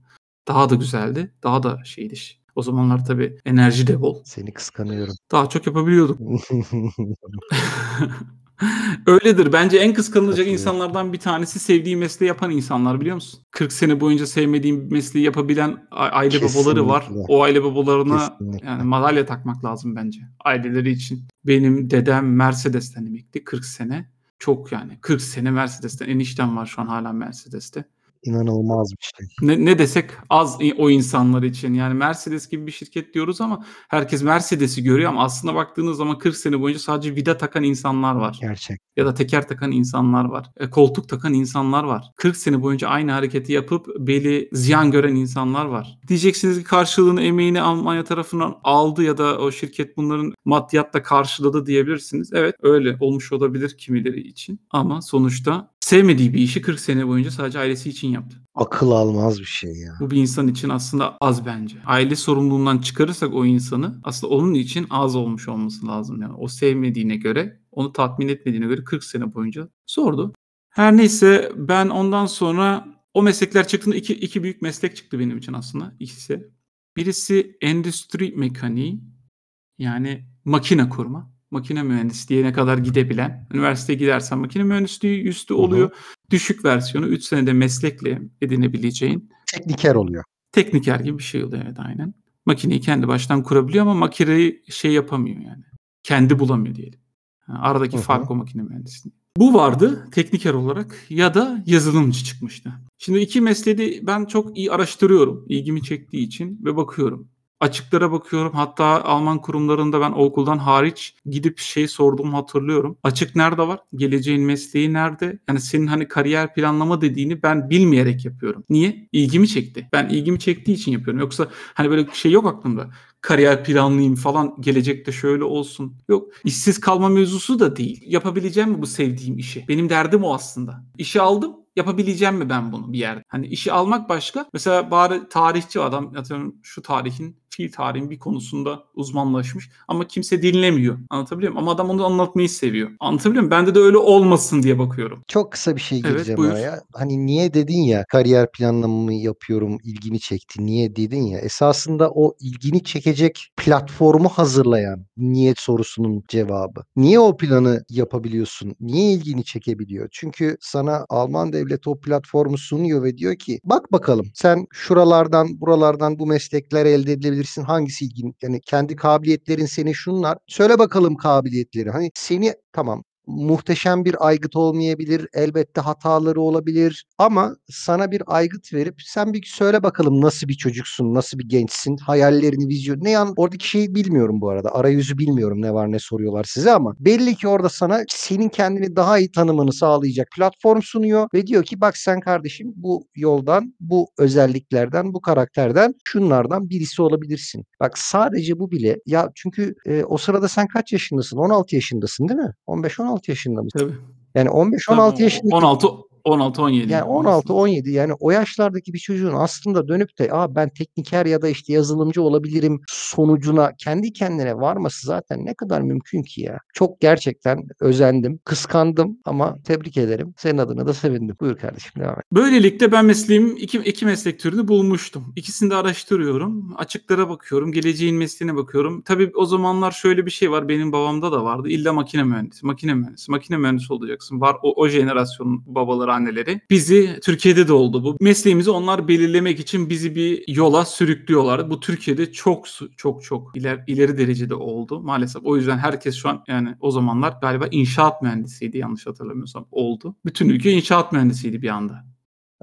Daha da güzeldi. Daha da şeydi. O zamanlar tabii enerji de bol. Seni kıskanıyorum. Daha çok yapabiliyorduk. [LAUGHS] [LAUGHS] Öyledir. Bence en kıskanılacak insanlardan bir tanesi sevdiği mesleği yapan insanlar biliyor musun? 40 sene boyunca sevmediğim mesleği yapabilen aile babaları var. Kesinlikle. O aile babalarına Kesinlikle. yani madalya takmak lazım bence aileleri için. Benim dedem Mercedes'ten emekli 40 sene. Çok yani 40 sene Mercedes'ten eniştem var şu an hala Mercedes'te. İnanılmaz bir şey. Ne, ne desek az o insanlar için. Yani Mercedes gibi bir şirket diyoruz ama herkes Mercedes'i görüyor ama aslında baktığınız zaman 40 sene boyunca sadece vida takan insanlar var. Gerçek. Ya da teker takan insanlar var. E, koltuk takan insanlar var. 40 sene boyunca aynı hareketi yapıp beli ziyan gören insanlar var. Diyeceksiniz ki karşılığını emeğini Almanya tarafından aldı ya da o şirket bunların maddiyatla karşıladı diyebilirsiniz. Evet öyle olmuş olabilir kimileri için. Ama sonuçta sevmediği bir işi 40 sene boyunca sadece ailesi için yaptı. Akıl almaz bir şey ya. Bu bir insan için aslında az bence. Aile sorumluluğundan çıkarırsak o insanı aslında onun için az olmuş olması lazım. Yani o sevmediğine göre, onu tatmin etmediğine göre 40 sene boyunca zordu. Her neyse ben ondan sonra o meslekler çıktığında iki, iki büyük meslek çıktı benim için aslında ikisi. Birisi endüstri mekaniği yani makine kurma. Makine mühendisliğine kadar gidebilen. Üniversiteye gidersen makine mühendisliği üstü Hı hı. oluyor. Düşük versiyonu 3 senede meslekle edinebileceğin Tekniker oluyor. tekniker gibi bir şey oluyor evet aynen. Makineyi kendi baştan kurabiliyor ama makineyi şey yapamıyor yani. Kendi bulamıyor diyelim. Ha, aradaki Hı hı. fark o makine mühendisliği. Bu vardı tekniker olarak ya da yazılımcı çıkmıştı. Şimdi iki mesleği ben çok iyi araştırıyorum. ilgimi çektiği için ve bakıyorum. Açıklara bakıyorum. Hatta Alman kurumlarında ben okuldan hariç gidip şey sorduğumu hatırlıyorum. Açık nerede var? Geleceğin mesleği nerede? Yani senin hani kariyer planlama dediğini ben bilmeyerek yapıyorum. Niye? İlgimi çekti. Ben ilgimi çektiği için yapıyorum. Yoksa hani böyle bir şey yok aklımda. Kariyer planlayayım falan gelecekte şöyle olsun. Yok işsiz kalma mevzusu da değil. Yapabileceğim mi bu sevdiğim işi? Benim derdim o aslında. İşi aldım yapabileceğim mi ben bunu bir yerde? Hani işi almak başka. Mesela bari tarihçi adam atıyorum şu tarihin fil tarihin bir konusunda uzmanlaşmış ama kimse dinlemiyor. Anlatabiliyor muyum? Ama adam onu anlatmayı seviyor. Anlatabiliyor muyum? Bende de öyle olmasın diye bakıyorum. Çok kısa bir şey Evet, gireceğim buyur. araya. Hani niye dedin ya kariyer planlamamı yapıyorum, ilgini çekti. Niye dedin ya. Esasında o ilgini çekecek platformu hazırlayan niyet sorusunun cevabı. Niye o planı yapabiliyorsun? Niye ilgini çekebiliyor? Çünkü sana Alman devleti o platformu sunuyor ve diyor ki bak bakalım sen şuralardan buralardan bu meslekler elde edebilirsin. Hangisi ilgin? Yani kendi kabiliyetlerin seni şunlar. Söyle bakalım kabiliyetleri. Hani seni tamam muhteşem bir aygıt olmayabilir. Elbette hataları olabilir. Ama sana bir aygıt verip sen bir söyle bakalım nasıl bir çocuksun, nasıl bir gençsin, hayallerini, vizyon. Ne yan oradaki şeyi bilmiyorum bu arada. Arayüzü bilmiyorum ne var ne soruyorlar size ama belli ki orada sana senin kendini daha iyi tanımanı sağlayacak platform sunuyor ve diyor ki bak sen kardeşim bu yoldan, bu özelliklerden, bu karakterden şunlardan birisi olabilirsin. Bak sadece bu bile ya çünkü e, o sırada sen kaç yaşındasın? 16 yaşındasın değil mi? 15-16 yaşında mısın? Tabii. Yani Tabii 15-16 o- yaşındaki 16 16 17. yani 16-17 yani o yaşlardaki bir çocuğun aslında dönüp de Aa, ben tekniker ya da işte yazılımcı olabilirim sonucuna kendi kendine varması zaten ne kadar mümkün ki ya. Çok gerçekten özendim, kıskandım ama tebrik ederim. Senin adına da sevindim. Buyur kardeşim devam et. Böylelikle ben mesleğim iki, iki meslek türünü bulmuştum. İkisini de araştırıyorum. Açıklara bakıyorum. Geleceğin mesleğine bakıyorum. Tabii o zamanlar şöyle bir şey var. Benim babamda da vardı. İlla makine mühendisi, makine mühendisi, makine mühendisi olacaksın. Var o, o jenerasyonun babaları, anneleri. Bizi Türkiye'de de oldu bu. Mesleğimizi onlar belirlemek için bizi bir yola sürüklüyorlar. Bu Türkiye'de çok çok çok iler, ileri derecede oldu maalesef. O yüzden herkes şu an yani o zamanlar galiba inşaat mühendisiydi yanlış hatırlamıyorsam oldu. Bütün ülke inşaat mühendisiydi bir anda.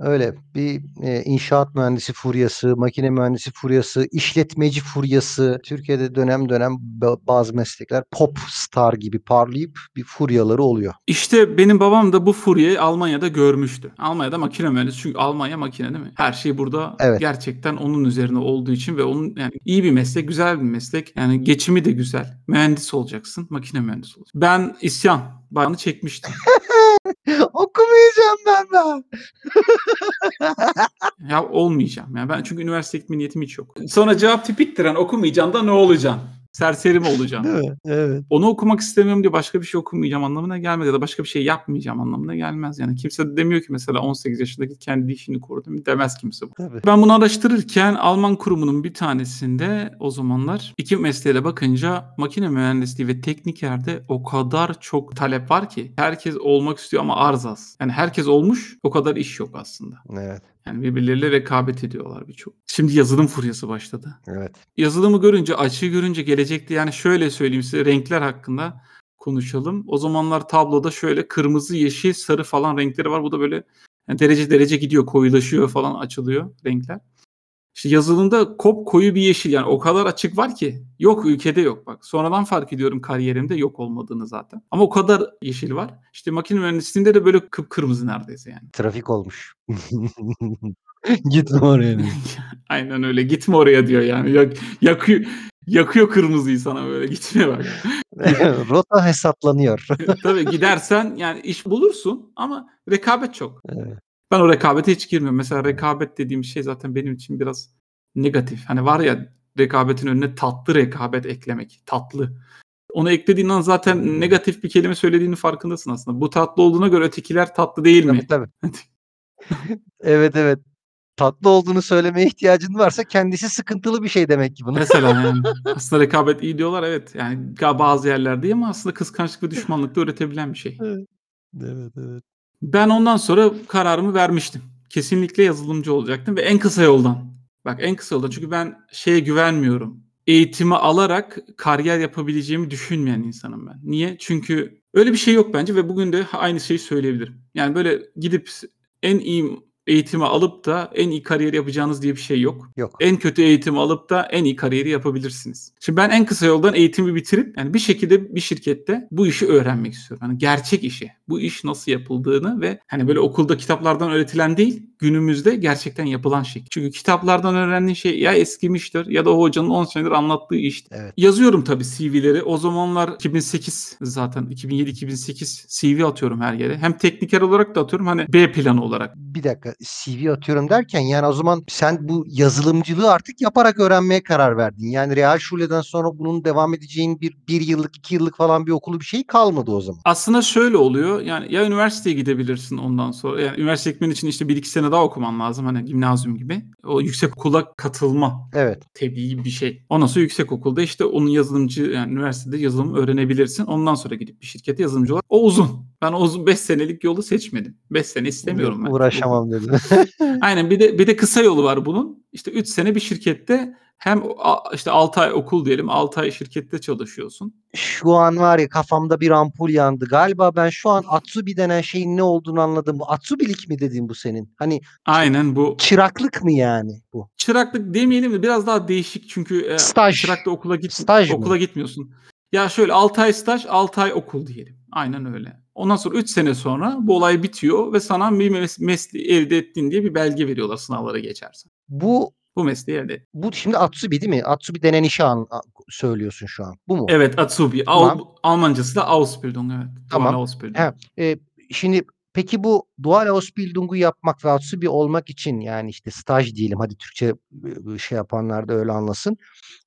Öyle bir e, inşaat mühendisi furyası, makine mühendisi furyası, işletmeci furyası. Türkiye'de dönem dönem ba- bazı meslekler pop star gibi parlayıp bir furyaları oluyor. İşte benim babam da bu furyayı Almanya'da görmüştü. Almanya'da makine mühendisi çünkü Almanya makine değil mi? Her şey burada Evet. gerçekten onun üzerine olduğu için ve onun yani iyi bir meslek, güzel bir meslek. Yani geçimi de güzel. Mühendis olacaksın, makine mühendisi olacaksın. Ben isyan bayağını çekmiştim. [LAUGHS] Okumayacağım ben daha. ya olmayacağım. Yani ben çünkü üniversite gitme niyetim hiç yok. Sonra cevap tipiktir. Yani okumayacaksın da ne olacaksın? Serseri mi olacaksın? Değil mi? Evet. Onu okumak istemiyorum diye başka bir şey okumayacağım anlamına gelmez ya da başka bir şey yapmayacağım anlamına gelmez. Yani kimse de demiyor ki mesela 18 yaşındaki kendi işini mi? demez kimse bu. Tabii. Ben bunu araştırırken Alman kurumunun bir tanesinde o zamanlar iki mesleğe bakınca makine mühendisliği ve teknikerde o kadar çok talep var ki herkes olmak istiyor ama arz az. Yani herkes olmuş o kadar iş yok aslında. Evet. Yani birbirleriyle rekabet ediyorlar birçok. Şimdi yazılım furyası başladı Evet. yazılımı görünce, açığı görünce gelecekte yani şöyle söyleyeyim size renkler hakkında konuşalım. O zamanlar tabloda şöyle kırmızı, yeşil, sarı falan renkleri var. Bu da böyle yani derece derece gidiyor, koyulaşıyor falan açılıyor renkler. İşte yazılımda kop koyu bir yeşil yani o kadar açık var ki yok ülkede yok bak. Sonradan fark ediyorum kariyerimde yok olmadığını zaten. Ama o kadar yeşil var. İşte makine mühendisliğinde de böyle kıpkırmızı neredeyse yani. Trafik olmuş. [LAUGHS] Gitme oraya. [LAUGHS] Aynen öyle gitme oraya diyor yani. Yak, yakıyor, yakıyor kırmızıyı sana böyle gitme bak. [LAUGHS] Rota hesaplanıyor. Tabii gidersen yani iş bulursun ama rekabet çok. Evet. Ben o rekabete hiç girmiyorum. Mesela rekabet dediğim şey zaten benim için biraz negatif. Hani var ya rekabetin önüne tatlı rekabet eklemek. Tatlı. Onu eklediğin an zaten negatif bir kelime söylediğini farkındasın aslında. Bu tatlı olduğuna göre ötekiler tatlı değil mi? Tabii tabii. [LAUGHS] evet evet. Tatlı olduğunu söylemeye ihtiyacın varsa kendisi sıkıntılı bir şey demek ki bunu. Mesela yani [LAUGHS] aslında rekabet iyi diyorlar evet. Yani bazı yerlerde ama aslında kıskançlık ve düşmanlık da öğretebilen bir şey. Evet evet. Ben ondan sonra kararımı vermiştim. Kesinlikle yazılımcı olacaktım ve en kısa yoldan. Bak en kısa yoldan çünkü ben şeye güvenmiyorum. Eğitimi alarak kariyer yapabileceğimi düşünmeyen insanım ben. Niye? Çünkü öyle bir şey yok bence ve bugün de aynı şeyi söyleyebilirim. Yani böyle gidip en iyi eğitimi alıp da en iyi kariyer yapacağınız diye bir şey yok. Yok. En kötü eğitimi alıp da en iyi kariyeri yapabilirsiniz. Şimdi ben en kısa yoldan eğitimi bitirip yani bir şekilde bir şirkette bu işi öğrenmek istiyorum. Hani gerçek işi. Bu iş nasıl yapıldığını ve hani böyle okulda kitaplardan öğretilen değil, günümüzde gerçekten yapılan şey. Çünkü kitaplardan öğrendiğin şey ya eskimiştir ya da o hocanın 10 senedir anlattığı iştir. Evet. Yazıyorum tabii CV'leri. O zamanlar 2008 zaten 2007-2008 CV atıyorum her yere. Hem tekniker olarak da atıyorum hani B planı olarak. Bir dakika. CV atıyorum derken yani o zaman sen bu yazılımcılığı artık yaparak öğrenmeye karar verdin. Yani Realschule'den sonra bunun devam edeceğin bir, bir yıllık, iki yıllık falan bir okulu bir şey kalmadı o zaman. Aslında şöyle oluyor. Yani ya üniversiteye gidebilirsin ondan sonra. Yani üniversite gitmen için işte bir iki sene daha okuman lazım. Hani gimnazyum gibi. O yüksek okula katılma Evet. tebliğ bir şey. Ondan sonra yüksek okulda işte onun yazılımcı yani üniversitede yazılım öğrenebilirsin. Ondan sonra gidip bir şirkete yazılımcı olarak. O uzun. Ben o uzun 5 senelik yolu seçmedim. 5 sene istemiyorum ben. Uğraşamam [LAUGHS] dedim. Aynen bir de bir de kısa yolu var bunun. İşte 3 sene bir şirkette hem işte 6 ay okul diyelim 6 ay şirkette çalışıyorsun. Şu an var ya kafamda bir ampul yandı. Galiba ben şu an Atsubi denen şeyin ne olduğunu anladım. Bu Atsubilik mi dediğin bu senin? Hani Aynen bu çıraklık mı yani bu? çıraklık demeyelim de biraz daha değişik çünkü e, Staj. çırakta okula git Staj mı? okula gitmiyorsun. Ya şöyle 6 ay staj 6 ay okul diyelim. Aynen öyle. Ondan sonra 3 sene sonra bu olay bitiyor ve sana bir mes- mesleği elde ettin diye bir belge veriyorlar sınavlara geçersen. Bu Bu mesleği elde et. bu şimdi Atsubi değil mi? Atsubi denen işi an, söylüyorsun şu an. Bu mu? Evet Atsubi. Tamam. Al, Almancası da Ausbildung. Evet. Tamam. Ausbildung. He, e, şimdi peki bu dual Ausbildung'u yapmak ve Atsubi olmak için yani işte staj diyelim hadi Türkçe şey yapanlar da öyle anlasın.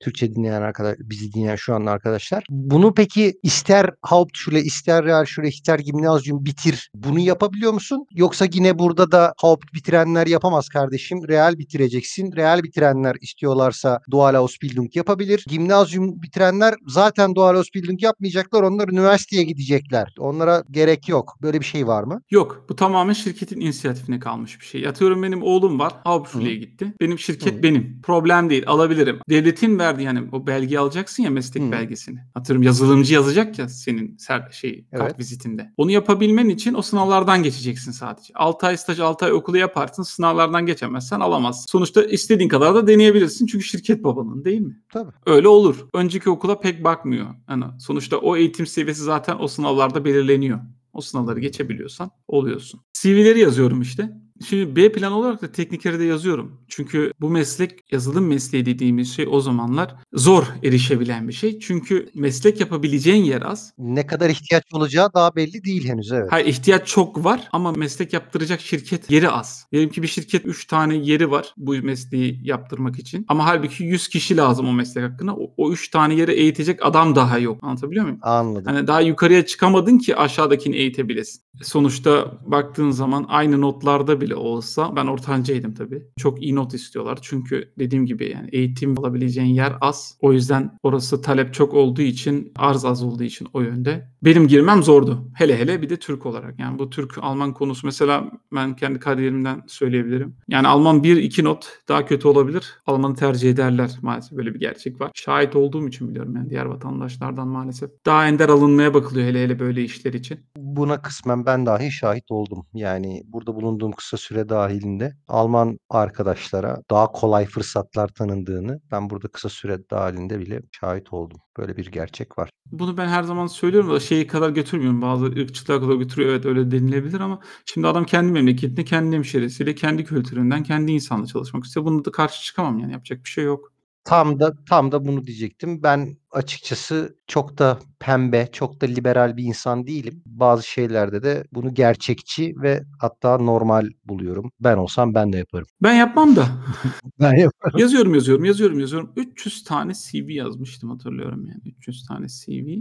Türkçe dinleyen arkadaş, bizi dinleyen şu an arkadaşlar. Bunu peki ister Hauptschule, ister Realschule, ister Gimnazyum bitir. Bunu yapabiliyor musun? Yoksa yine burada da Haupt bitirenler yapamaz kardeşim. Real bitireceksin. Real bitirenler istiyorlarsa Dual Ausbildung yapabilir. Gimnazyum bitirenler zaten Dual Ausbildung yapmayacaklar. Onlar üniversiteye gidecekler. Onlara gerek yok. Böyle bir şey var mı? Yok bu tamamen şirketin inisiyatifine kalmış bir şey. Atıyorum benim oğlum var Hauptschule'ye gitti. Benim şirket Hı. benim. Problem değil alabilirim. Devletin verdiği yani o belgeyi alacaksın ya meslek Hı. belgesini. Atıyorum yazılımcı yazacak ya senin ser, şey kart Evet. vizitinde. Onu yapabilmen için o sınavlardan geçeceksin sadece. 6 ay staj 6 ay okulu yaparsın sınavlardan geçemezsen alamazsın. Sonuçta istediğin kadar da deneyebilirsin çünkü şirket babanın değil mi? Tabii. Öyle olur. Önceki okula pek bakmıyor. Yani sonuçta o eğitim seviyesi zaten o sınavlarda belirleniyor. O sınavları geçebiliyorsan oluyorsun. CV'leri yazıyorum işte. Şimdi B plan olarak da teknikeri de yazıyorum. Çünkü bu meslek yazılım mesleği dediğimiz şey o zamanlar zor erişebilen bir şey. Çünkü meslek yapabileceğin yer az. Ne kadar ihtiyaç olacağı daha belli değil henüz evet. Hayır ihtiyaç çok var ama meslek yaptıracak şirket yeri az. Diyelim ki bir şirket 3 tane yeri var bu mesleği yaptırmak için. Ama halbuki 100 kişi lazım o meslek hakkında. O 3 tane yeri eğitecek adam daha yok. Anlatabiliyor muyum? Anladım. Hani daha yukarıya çıkamadın ki aşağıdakini eğitebilesin. Sonuçta baktığın zaman aynı notlarda bile olsa ben ortancaydım tabii. Çok iyi not istiyorlar. Çünkü dediğim gibi yani eğitim alabileceğin yer az. O yüzden orası talep çok olduğu için arz az olduğu için o yönde. Benim girmem zordu. Hele hele bir de Türk olarak. Yani bu Türk-Alman konusu mesela ben kendi kariyerimden söyleyebilirim. Yani Alman 1-2 not daha kötü olabilir. Almanı tercih ederler maalesef böyle bir gerçek var. Şahit olduğum için biliyorum yani diğer vatandaşlardan maalesef. Daha ender alınmaya bakılıyor hele hele böyle işler için. Buna kısmen ben dahi şahit oldum. Yani burada bulunduğum kısa süre dahilinde Alman arkadaşlara daha kolay fırsatlar tanındığını ben burada kısa süre dahilinde bile şahit oldum. Böyle bir gerçek var. Bunu ben her zaman söylüyorum da şeyi kadar götürmüyorum. Bazı ırkçılığa kadar götürüyor. Evet öyle denilebilir ama şimdi adam kendi memleketinde, kendi hemşerisiyle, kendi kültüründen, kendi insanla çalışmak istiyor. Bunu da karşı çıkamam yani yapacak bir şey yok. Tam da tam da bunu diyecektim. Ben açıkçası çok da pembe, çok da liberal bir insan değilim. Bazı şeylerde de bunu gerçekçi ve hatta normal buluyorum. Ben olsam ben de yaparım. Ben yapmam da. [LAUGHS] Ben yaparım. yazıyorum yazıyorum yazıyorum yazıyorum. 300 tane CV yazmıştım hatırlıyorum yani. 300 tane CV.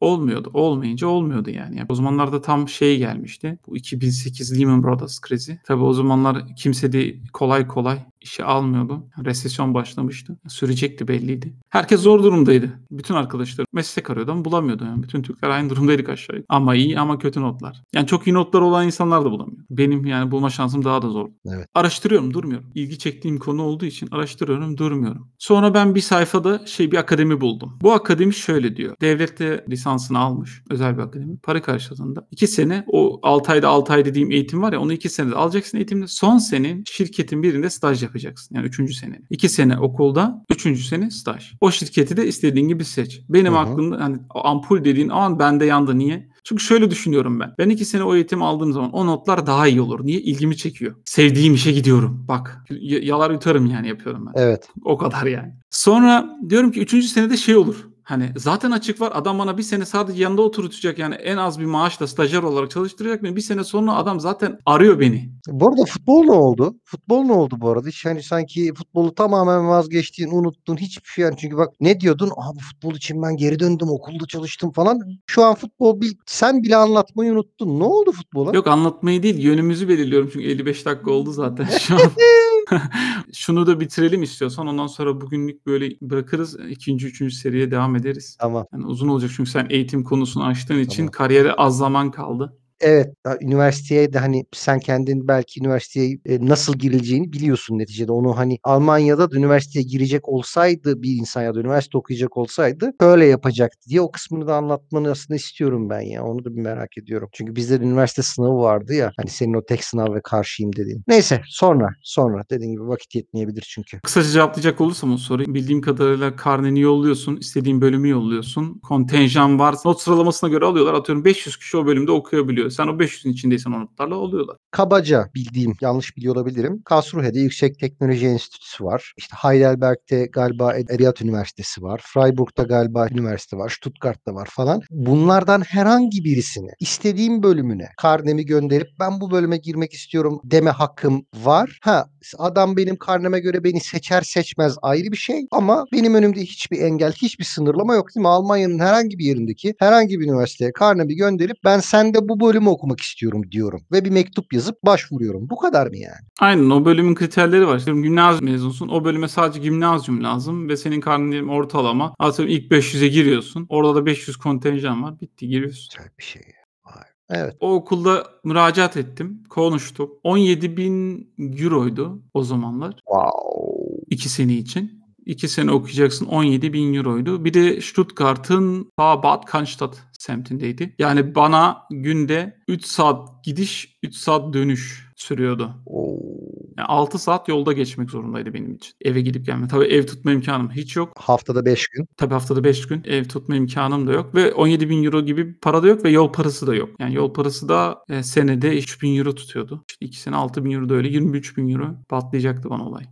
Olmuyordu. Olmayınca olmuyordu yani. yani. O zamanlarda tam şey gelmişti. Bu 2008 Lehman Brothers krizi. Tabii o zamanlar kimse de kolay kolay işe almıyordu. Resesyon başlamıştı. Sürecekti belliydi. Herkes zor durumdaydı. Bütün arkadaşlar meslek arıyordu ama bulamıyordu. Yani bütün Türkler aynı durumdaydık aşağı yukarı. Ama iyi ama kötü notlar. Yani çok iyi notlar olan insanlar da bulamıyor. Benim yani bulma şansım daha da zor. Evet. Araştırıyorum durmuyorum. İlgi çektiğim konu olduğu için araştırıyorum durmuyorum. Sonra ben bir sayfada şey bir akademi buldum. Bu akademi şöyle diyor. Devlette lisansını almış. Özel bir akademi. Para karşılığında. 2 sene o 6 ayda 6 ay dediğim eğitim var ya onu 2 senede alacaksın eğitimde. Son senin şirketin birinde staj yapacaksın. Yani 3. sene. 2 sene okulda 3. sene staj. O şirketi de istediğin gibi seç. Benim hı. aklımda hani ampul dediğin an bende yandı. Niye? Çünkü şöyle düşünüyorum ben. Ben 2 sene o eğitim aldığım zaman o notlar daha iyi olur. Niye? İlgimi çekiyor. Sevdiğim işe gidiyorum. Bak yalar yutarım yani yapıyorum ben. Evet. O kadar yani. Sonra diyorum ki 3. senede şey olur. Hani zaten açık var. Adam bana bir sene sadece yanında oturtacak yani en az bir maaşla stajyer olarak çalıştıracak beni. Bir sene sonra adam zaten arıyor beni. Bu arada futbol ne oldu? Futbol ne oldu bu arada? Hiç hani sanki futbolu tamamen vazgeçtiğin, unuttun. Hiçbir şey yani. Çünkü bak ne diyordun? Abi futbol için ben geri döndüm, okulda çalıştım falan. Şu an futbol bil, sen bile anlatmayı unuttun. Ne oldu futbola? Yok anlatmayı değil yönümüzü belirliyorum çünkü 55 dakika oldu zaten [LAUGHS] şu an. [LAUGHS] Şunu da bitirelim istiyorsan ondan sonra bugünlük böyle bırakırız. ikinci, üçüncü seriye devam ederiz. Tamam. Yani uzun olacak çünkü sen eğitim konusunu açtığın için Tamam. kariyere az zaman kaldı. Evet, üniversiteye de hani sen kendin belki üniversiteye e, nasıl girileceğini biliyorsun neticede. Onu hani Almanya'da da üniversiteye girecek olsaydı bir insan ya da üniversite okuyacak olsaydı böyle yapacaktı diye o kısmını da anlatmanı aslında istiyorum ben ya. Onu da bir merak ediyorum. Çünkü bizde de üniversite sınavı vardı ya. Hani senin o tek sınav ve karşıyım dediğin. Neyse sonra sonra dediğin gibi vakit yetmeyebilir çünkü. Kısaca cevaplayacak olursam o soruyu. Bildiğim kadarıyla karneni yolluyorsun. istediğin bölümü yolluyorsun. Kontenjan var. Not sıralamasına göre alıyorlar. Atıyorum 500 kişi o bölümde okuyabiliyor. Sen o 500'ün içindeysen o notlarla oluyorlar. Kabaca bildiğim, yanlış biliyor olabilirim. Karlsruhe'de Yüksek Teknoloji Enstitüsü var. İşte Heidelberg'de galiba Edebiyat Üniversitesi var. Freiburg'da galiba üniversite var. Stuttgart'ta var falan. Bunlardan herhangi birisini istediğim bölümüne karnemi gönderip ben bu bölüme girmek istiyorum deme hakkım var. Ha adam benim karneme göre beni seçer seçmez ayrı bir şey ama benim önümde hiçbir engel, hiçbir sınırlama yok değil mi? Almanya'nın herhangi bir yerindeki herhangi bir üniversiteye karnemi gönderip ben sende bu bölümü okumak istiyorum diyorum ve bir mektup yazıp başvuruyorum. Bu kadar mı yani? Aynen o bölümün kriterleri var. İşte gimnazyum mezunsun. O bölüme sadece gimnazyum lazım ve senin karnenin ortalama. Atıyorum ilk 500'e giriyorsun. Orada da 500 kontenjan var. Bitti giriyorsun. Güzel bir şey. Evet. O okulda müracaat ettim. Konuştum. 17 bin euroydu o zamanlar. Wow. iki sene için. İki sene okuyacaksın 17 bin euroydu. Bir de Stuttgart'ın ta Bad Cannstatt semtindeydi. Yani bana günde 3 saat gidiş 3 saat dönüş sürüyordu. Oo. Yani 6 saat yolda geçmek zorundaydı benim için. Eve gidip gelme. Tabii ev tutma imkanım hiç yok. Haftada 5 gün. Tabii haftada 5 gün ev tutma imkanım da yok. Ve 17 bin euro gibi bir para da yok ve yol parası da yok. Yani yol parası da e, senede 3 bin euro tutuyordu. İşte 2 sene 6 bin euro da öyle 23 bin euro patlayacaktı bana olay.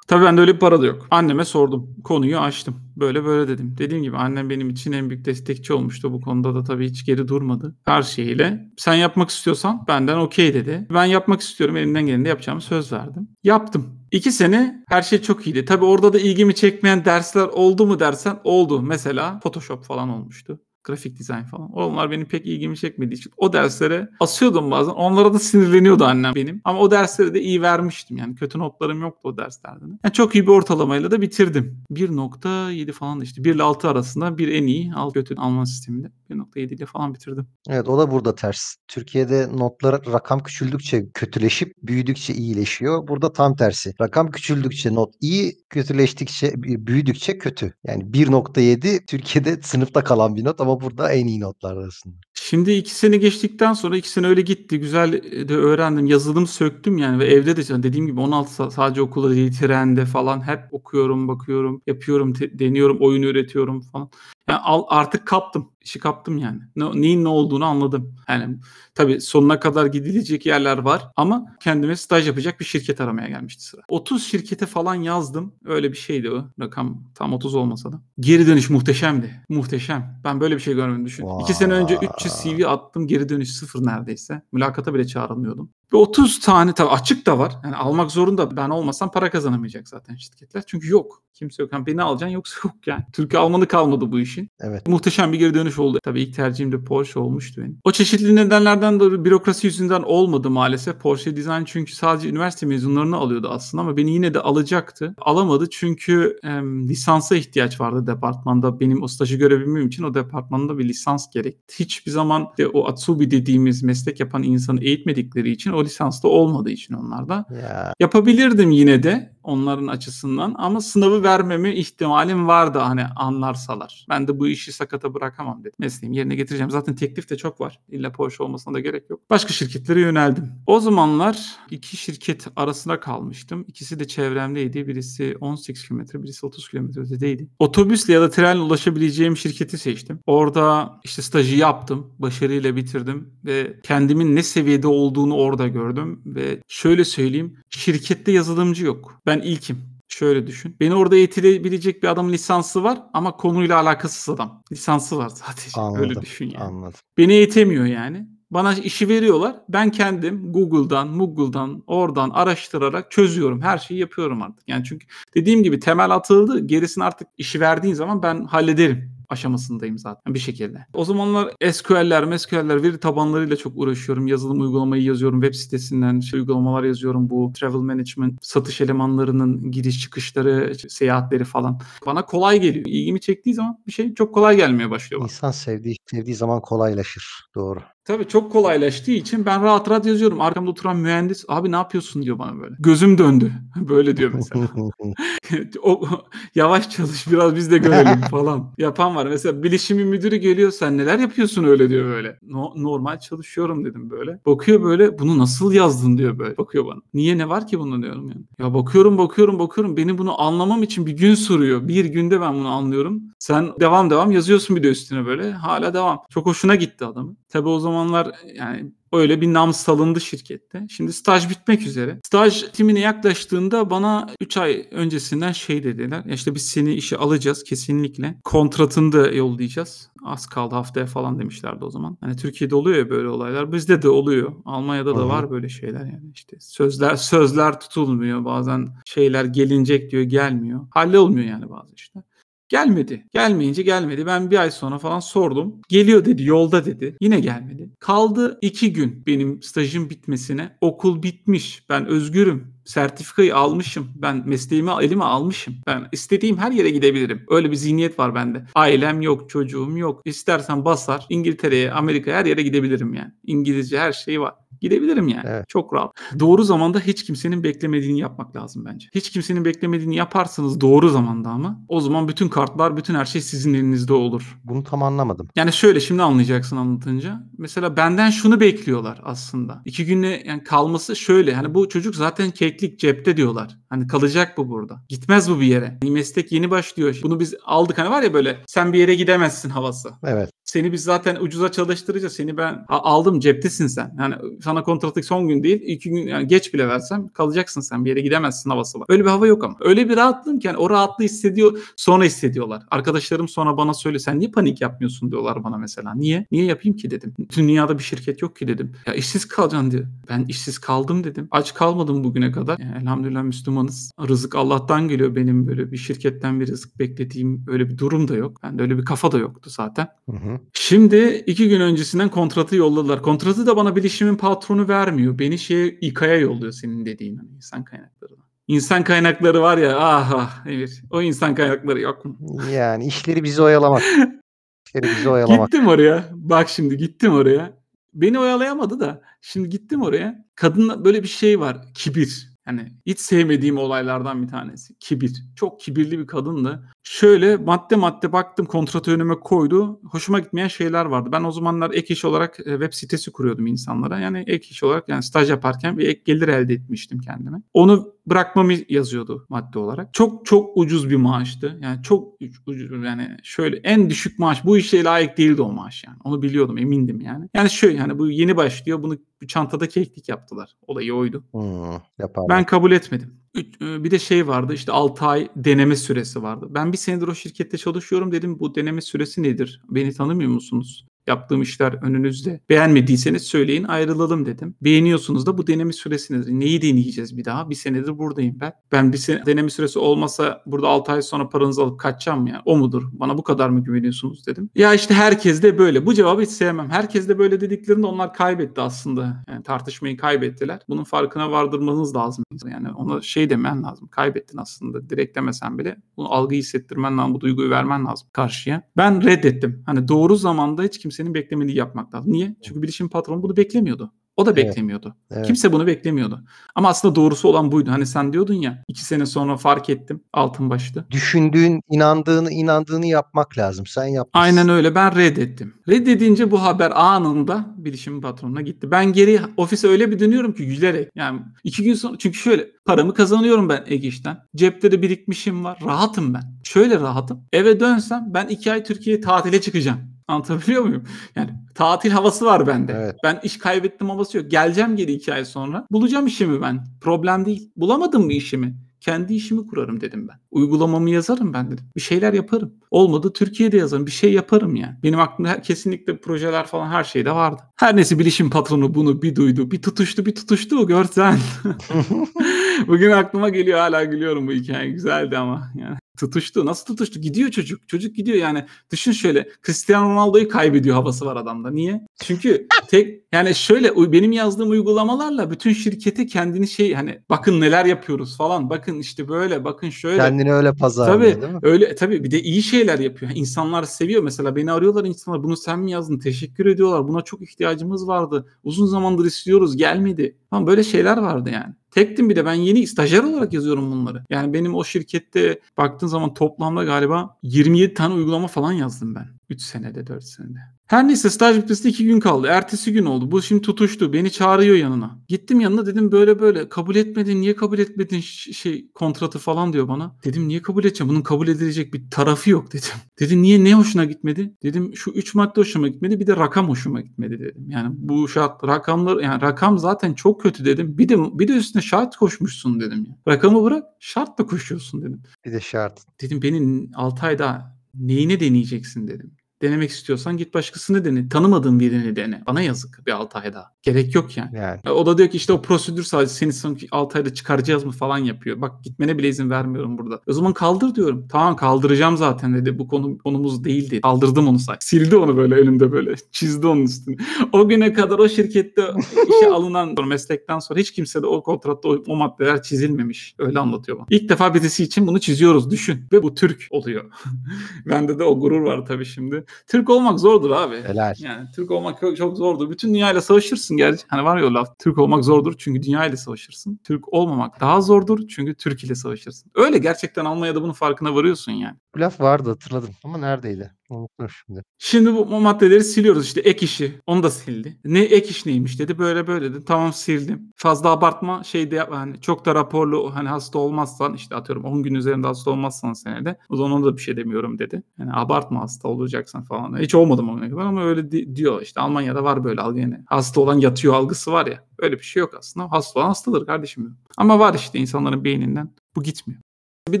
Tabii bende öyle bir para da yok. Anneme sordum. Konuyu açtım. Böyle böyle dedim. Dediğim gibi annem benim için en büyük destekçi olmuştu. Bu konuda da tabii hiç geri durmadı. Her şeyiyle. Sen yapmak istiyorsan benden okey dedi. Ben yapmak istiyorum. Elimden geleni de yapacağımı söz verdim. Yaptım. İki sene her şey çok iyiydi. Tabii orada da ilgimi çekmeyen dersler oldu mu dersen oldu. Mesela Photoshop falan olmuştu. Grafik dizayn falan. Onlar benim pek ilgimi çekmediği için o derslere asıyordum bazen. Onlara da sinirleniyordu annem benim. Ama o dersleri de iyi vermiştim yani. Kötü notlarım yoktu o derslerden. Yani çok iyi bir ortalamayla da bitirdim. 1.7 falan işte. 1 ile 6 arasında bir en iyi, alt kötü Alman sisteminde. 1.7 ile falan bitirdim. Evet o da burada ters. Türkiye'de notlar rakam küçüldükçe kötüleşip büyüdükçe iyileşiyor. Burada tam tersi. Rakam küçüldükçe not iyi, kötüleştikçe büyüdükçe kötü. Yani 1.7 Türkiye'de [LAUGHS] sınıfta kalan bir not ama burada en iyi notlar arasında. Şimdi iki sene geçtikten sonra iki sene öyle gitti. Güzel de öğrendim. Yazılım söktüm yani ve evde de dediğim gibi 16 saat sadece okulda değil trende falan hep okuyorum, bakıyorum, yapıyorum, deniyorum, oyun üretiyorum falan. Yani al, artık kaptım. işi kaptım yani. Ne, neyin ne olduğunu anladım. Yani tabii sonuna kadar gidilecek yerler var ama kendime staj yapacak bir şirket aramaya gelmişti sıra. 30 şirkete falan yazdım. Öyle bir şeydi o. Rakam tam 30 olmasa da. Geri dönüş muhteşemdi. Muhteşem. Ben böyle bir şey görmedim düşün. İki sene önce 300 CV attım. Geri dönüş sıfır neredeyse. Mülakata bile çağrılmıyordum. Ve 30 tane tabii açık da var. Yani almak zorunda. Ben olmasam para kazanamayacak zaten şirketler. Çünkü yok. Kimse yok. Yani beni alacaksın yoksa yok yani. Türkiye almanı kalmadı bu işin. Evet. Muhteşem bir geri dönüş oldu. Tabii ilk tercihim de Porsche olmuştu benim. O çeşitli nedenlerden dolayı bürokrasi yüzünden olmadı maalesef. Porsche Design çünkü sadece üniversite mezunlarını alıyordu aslında ama beni yine de alacaktı. Alamadı çünkü e, lisansa ihtiyaç vardı departmanda. Benim o stajı görebilmem için o departmanda bir lisans gerekti. Hiçbir zaman de o Atsubi dediğimiz meslek yapan insanı eğitmedikleri için o lisansta olmadığı için onlarda. Ya. Yapabilirdim yine de onların açısından ama sınavı vermeme ihtimalim vardı hani anlarsalar. Ben de bu işi sakata bırakamam dedim. Mesleğimi yerine getireceğim. Zaten teklif de çok var. İlla Porsche olmasına da gerek yok. Başka şirketlere yöneldim. O zamanlar iki şirket arasında kalmıştım. İkisi de çevremdeydi. Birisi 18 kilometre, birisi 30 kilometre ötedeydi. Otobüsle ya da trenle ulaşabileceğim şirketi seçtim. Orada işte stajı yaptım. Başarıyla bitirdim ve kendimin ne seviyede olduğunu orada gördüm ve şöyle söyleyeyim. Şirkette yazılımcı yok. Ben ilkim. Şöyle düşün. Beni orada eğitilebilecek bir adamın lisansı var ama konuyla alakasız adam. Lisansı var sadece. [LAUGHS] Anladım. Öyle düşün yani. Anladım. Beni eğitemiyor yani. Bana işi veriyorlar. Ben kendim Google'dan, Google'dan, oradan araştırarak çözüyorum. Her şeyi yapıyorum artık. Yani çünkü dediğim gibi temel atıldı. Gerisini artık işi verdiğin zaman ben hallederim aşamasındayım zaten bir şekilde. O zamanlar SQL'ler, SQL'ler veri tabanlarıyla çok uğraşıyorum. Yazılım uygulamayı yazıyorum. Web sitesinden şey uygulamalar yazıyorum. Bu travel management, satış elemanlarının giriş çıkışları, seyahatleri falan. Bana kolay geliyor. İlgimi çektiği zaman bir şey çok kolay gelmeye başlıyor bana. İnsan sevdiği sevdiği zaman kolaylaşır. Doğru. Tabii çok kolaylaştığı için ben rahat rahat yazıyorum. Arkamda oturan mühendis abi ne yapıyorsun diyor bana böyle. Gözüm döndü. [LAUGHS] Böyle diyor mesela. [LAUGHS] o, yavaş çalış biraz biz de görelim [LAUGHS] falan. Yapan var. Mesela bilişimin müdürü geliyor sen neler yapıyorsun öyle diyor böyle. No, normal çalışıyorum dedim böyle. Bakıyor böyle bunu nasıl yazdın diyor böyle. Bakıyor bana. Niye ne var ki bunda diyorum yani. Ya bakıyorum bakıyorum bakıyorum. Beni bunu anlamam için bir gün sürüyor. Bir günde ben bunu anlıyorum. Sen devam devam yazıyorsun bir de üstüne böyle. Hala devam. Çok hoşuna gitti adamın. Tabii o zamanlar yani öyle bir nam salındı şirkette. Şimdi staj bitmek üzere. Staj timine yaklaştığında bana 3 ay öncesinden şey dediler. Ya işte biz seni işe alacağız kesinlikle. Kontratını da yollayacağız. Az kaldı haftaya falan demişlerdi o zaman. Hani Türkiye'de oluyor ya böyle olaylar. Bizde de oluyor. Almanya'da da hı. var böyle şeyler yani işte. Sözler sözler tutulmuyor. Bazen şeyler gelinecek diyor gelmiyor. Hallolmuyor yani bazı işler. Gelmedi. Gelmeyince gelmedi. Ben bir ay sonra falan sordum. Geliyor dedi. Yolda dedi. Yine gelmedi. Kaldı iki gün benim stajım bitmesine. Okul bitmiş. Ben özgürüm. Sertifikayı almışım. Ben mesleğimi elime almışım. Ben istediğim her yere gidebilirim. Öyle bir zihniyet var bende. Ailem yok, çocuğum yok. İstersen basar İngiltere'ye, Amerika'ya her yere gidebilirim yani. İngilizce her şey var. Gidebilirim yani. Evet. Çok rahat. Doğru zamanda hiç kimsenin beklemediğini yapmak lazım bence. Hiç kimsenin beklemediğini yaparsanız doğru zamanda ama o zaman bütün kartlar, bütün her şey sizin elinizde olur. Bunu tam anlamadım. Yani şöyle şimdi anlayacaksın anlatınca. Mesela benden şunu bekliyorlar aslında. İki günle yani kalması şöyle. Hani bu çocuk zaten keklik cepte diyorlar. Hani kalacak bu burada. Gitmez bu bir yere. Yani meslek yeni başlıyor. Bunu biz aldık hani var ya böyle sen bir yere gidemezsin havası. Evet. Seni biz zaten ucuza çalıştıracağız. Seni ben aldım ceptesin sen. Yani sana kontratı son gün değil iki gün yani geç bile versem kalacaksın sen bir yere gidemezsin havası var. Öyle bir hava yok ama. Öyle bir rahatlığım ki yani o rahatlığı hissediyor sonra hissediyorlar. Arkadaşlarım sonra bana söyle sen niye panik yapmıyorsun diyorlar bana mesela. Niye? Niye yapayım ki dedim. Dünyada bir şirket yok ki dedim. Ya işsiz kalacaksın diyor. Ben işsiz kaldım dedim. Aç kalmadım bugüne kadar. Yani elhamdülillah Müslümanız. Rızık Allah'tan geliyor benim böyle bir şirketten bir rızık beklediğim öyle bir durum da yok. Bende öyle bir kafa da yoktu zaten. Hı hı. Şimdi iki gün öncesinden kontratı yolladılar. Kontratı da bana bilişimin patronu vermiyor. Beni şeye İK'ya yolluyor senin dediğin hani insan kaynaklarına. İnsan kaynakları var ya ah ah Emir. O insan kaynakları yok mu? Yani işleri bizi oyalamak. [LAUGHS] işleri bizi oyalamak. Gittim oraya. Bak şimdi gittim oraya. Beni oyalayamadı da. Şimdi gittim oraya. Kadınla böyle bir şey var. Kibir. Hani hiç sevmediğim olaylardan bir tanesi. Kibir. Çok kibirli bir kadındı. Şöyle madde madde baktım kontratı önüme koydu. Hoşuma gitmeyen şeyler vardı. Ben o zamanlar ek iş olarak e, web sitesi kuruyordum insanlara. Yani ek iş olarak yani staj yaparken bir ek gelir elde etmiştim kendime. Onu bırakmamı yazıyordu madde olarak. Çok çok ucuz bir maaştı. Yani çok ucuz yani şöyle en düşük maaş bu işe layık değildi o maaş yani. Onu biliyordum emindim yani. Yani şöyle yani bu yeni başlıyor bunu bir çantada keklik yaptılar. Olayı oydu. Hmm, yaparlar. Ben kabul etmedim. E, Bir de şey vardı işte 6 ay deneme süresi vardı. Ben bir senedir o şirkette çalışıyorum dedim bu deneme süresi nedir? Beni tanımıyor musunuz? Yaptığım işler önünüzde. Beğenmediyseniz söyleyin ayrılalım dedim. Beğeniyorsunuz da bu deneme süresi nedir? Neyi deneyeceğiz bir daha? Bir senedir buradayım ben. Ben bir sene deneme süresi olmasa burada 6 ay sonra paranızı alıp kaçacağım mı ya? O mudur? Bana bu kadar mı güveniyorsunuz dedim. Ya işte herkes de böyle. Bu cevabı hiç sevmem. Herkes de böyle dediklerinde onlar kaybetti aslında. Yani tartışmayı kaybettiler. Bunun farkına vardırmanız lazım. Yani ona şey demen lazım. Kaybettin aslında. Direkt demesen bile bunu algıyı hissettirmen lazım. Bu duyguyu vermen lazım karşıya. Ben reddettim. Hani doğru zamanda hiç kimsenin beklemediği yapmak lazım. Niye? Çünkü bilişim patronu bunu beklemiyordu. O da Evet. beklemiyordu. Evet. Kimse bunu beklemiyordu. Ama aslında doğrusu olan buydu. Hani sen diyordun ya iki sene sonra fark ettim altın başlı. Düşündüğün, inandığını, inandığını yapmak lazım. Sen yapmışsın. Aynen öyle ben reddettim. Reddedince bu haber anında bilişim patronuna gitti. Ben geri ofise öyle bir dönüyorum ki gülerek. Yani iki gün sonra çünkü şöyle paramı kazanıyorum ben ek işten. Cepte de birikmişim var. Rahatım ben. Şöyle rahatım. Eve dönsem ben iki ay Türkiye'ye tatile çıkacağım. Anlatabiliyor muyum? Yani tatil havası var bende. Evet. Ben iş kaybettim havası yok. Geleceğim geri iki ay sonra. Bulacağım işimi ben. Problem değil. Bulamadım mı işimi? kendi işimi kurarım dedim ben. Uygulamamı yazarım ben dedim. Bir şeyler yaparım. Olmadı Türkiye'de yazarım. Bir şey yaparım yani. Benim aklımda kesinlikle projeler falan her şeyde vardı. Her neyse bilişim patronu bunu bir duydu. Bir tutuştu bir tutuştu görsen. [LAUGHS] [LAUGHS] Bugün aklıma geliyor hala gülüyorum bu hikaye. Güzeldi ama yani. Tutuştu. Nasıl tutuştu? Gidiyor çocuk. Çocuk gidiyor yani. Düşün şöyle. Cristiano Ronaldo'yu kaybediyor havası var adamda. Niye? Çünkü [LAUGHS] tek yani şöyle benim yazdığım uygulamalarla bütün şirketi kendini şey hani bakın neler yapıyoruz falan. Bakın işte böyle bakın şöyle. Kendini öyle pazarlıyor tabii, değil mi? Öyle tabii bir de iyi şeyler yapıyor. İnsanlar seviyor mesela beni arıyorlar insanlar bunu sen mi yazdın? Teşekkür ediyorlar. Buna çok ihtiyacımız vardı. Uzun zamandır istiyoruz gelmedi. Tamam böyle şeyler vardı yani. Tektim bir de ben yeni stajyer olarak yazıyorum bunları. Yani benim o şirkette baktığın zaman toplamda galiba 27 tane uygulama falan yazdım ben. 3 senede 4 senede. Her neyse staj bitmesine 2 gün kaldı. Ertesi gün oldu. Bu şimdi tutuştu. Beni çağırıyor yanına. Gittim yanına dedim böyle böyle. Kabul etmedin. Niye kabul etmedin şey kontratı falan diyor bana. Dedim niye kabul edeceğim? Bunun kabul edilecek bir tarafı yok dedim. [LAUGHS] Dedi niye ne hoşuna gitmedi? Dedim şu 3 madde hoşuma gitmedi. Bir de rakam hoşuma gitmedi dedim. Yani bu şart rakamlar yani rakam zaten çok kötü dedim. Bir de bir de üstüne şart koşmuşsun dedim. Ya. Rakamı bırak şart da koşuyorsun dedim. Bir de şart. Dedim benim 6 ayda neyine deneyeceksin dedim. Denemek istiyorsan git başkasını dene. Tanımadığın birini dene. Bana yazık bir 6 ayda. Gerek yok yani. Yani. O da diyor ki işte o prosedür sadece seni son 6 ayda çıkaracağız mı falan yapıyor. Bak gitmene bile izin vermiyorum burada. O zaman kaldır diyorum. Tamam kaldıracağım zaten dedi. Bu konu konumuz değil dedi. Kaldırdım onu say. Sildi onu böyle önümde böyle. Çizdi onun üstünü. O güne kadar o şirkette işe [LAUGHS] alınan sonra meslekten sonra hiç kimse de o kontratta o, o maddeler çizilmemiş. Öyle anlatıyor bana. İlk defa birisi için bunu çiziyoruz düşün. Ve bu Türk oluyor. [LAUGHS] Bende de o gurur var tabii şimdi. Türk olmak zordur abi. Helal. Yani Türk olmak çok, çok zordur. Bütün dünyayla savaşırsın gerçi. Hani var ya o laf. Türk olmak zordur çünkü dünya ile savaşırsın. Türk olmamak daha zordur çünkü Türk ile savaşırsın. Öyle gerçekten Almanya'da bunun farkına varıyorsun yani. Bu laf vardı hatırladım ama neredeydi? Unuttum şimdi. Şimdi bu, maddeleri siliyoruz işte ek işi. Onu da sildi. Ne ek iş neymiş dedi. Böyle böyle dedi. Tamam sildim. Fazla abartma şey de hani çok da raporlu hani hasta olmazsan işte atıyorum 10 gün üzerinde hasta olmazsan senede o zaman ona da bir şey demiyorum dedi. Yani abartma hasta olacaksan falan. Hiç olmadım ona kadar ama öyle di- diyor. İşte Almanya'da var böyle algı yani. Hasta olan yatıyor algısı var ya. Öyle bir şey yok aslında. Hasta olan hastadır kardeşim. Ama var işte insanların beyninden bu gitmiyor. Bir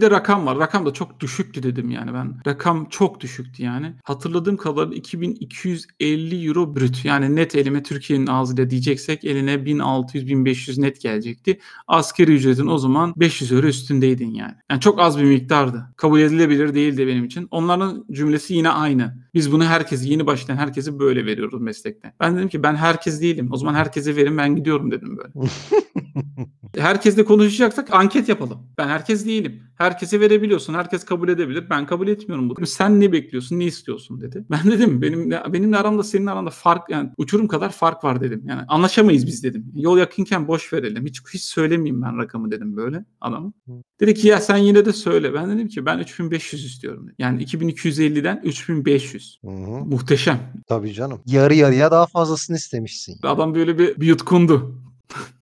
de rakam var. Rakam da çok düşüktü dedim yani ben. Rakam çok düşüktü yani. Hatırladığım kadarıyla 2250 euro brüt. Yani net elime Türkiye'nin ağzıyla diyeceksek eline 1600-1500 net gelecekti. Askeri ücretin o zaman 500 euro üstündeydin yani. Yani çok az bir miktardı. Kabul edilebilir değildi benim için. Onların cümlesi yine aynı. Biz bunu herkese yeni başlayan herkese böyle veriyoruz meslekte. Ben dedim ki ben herkes değilim. O zaman herkese verin ben gidiyorum dedim böyle. [LAUGHS] Herkesle konuşacaksak anket yapalım. Ben herkes değilim. Herkese verebiliyorsun. Herkes kabul edebilir. Ben kabul etmiyorum bunu. Sen ne bekliyorsun? Ne istiyorsun dedi. Ben dedim benim benimle aramda senin aranda fark yani uçurum kadar fark var dedim. Yani anlaşamayız biz dedim. Yol yakınken boş verelim. Hiç hiç söylemeyeyim ben rakamı dedim böyle adamı. Dedi ki ya sen yine de söyle. Ben dedim ki ben 3500 istiyorum. Dedim. Yani 2250'den 3500. Hı hı. Muhteşem. Tabii canım. Yarı yarıya daha fazlasını istemişsin. Adam böyle bir, bir yutkundu.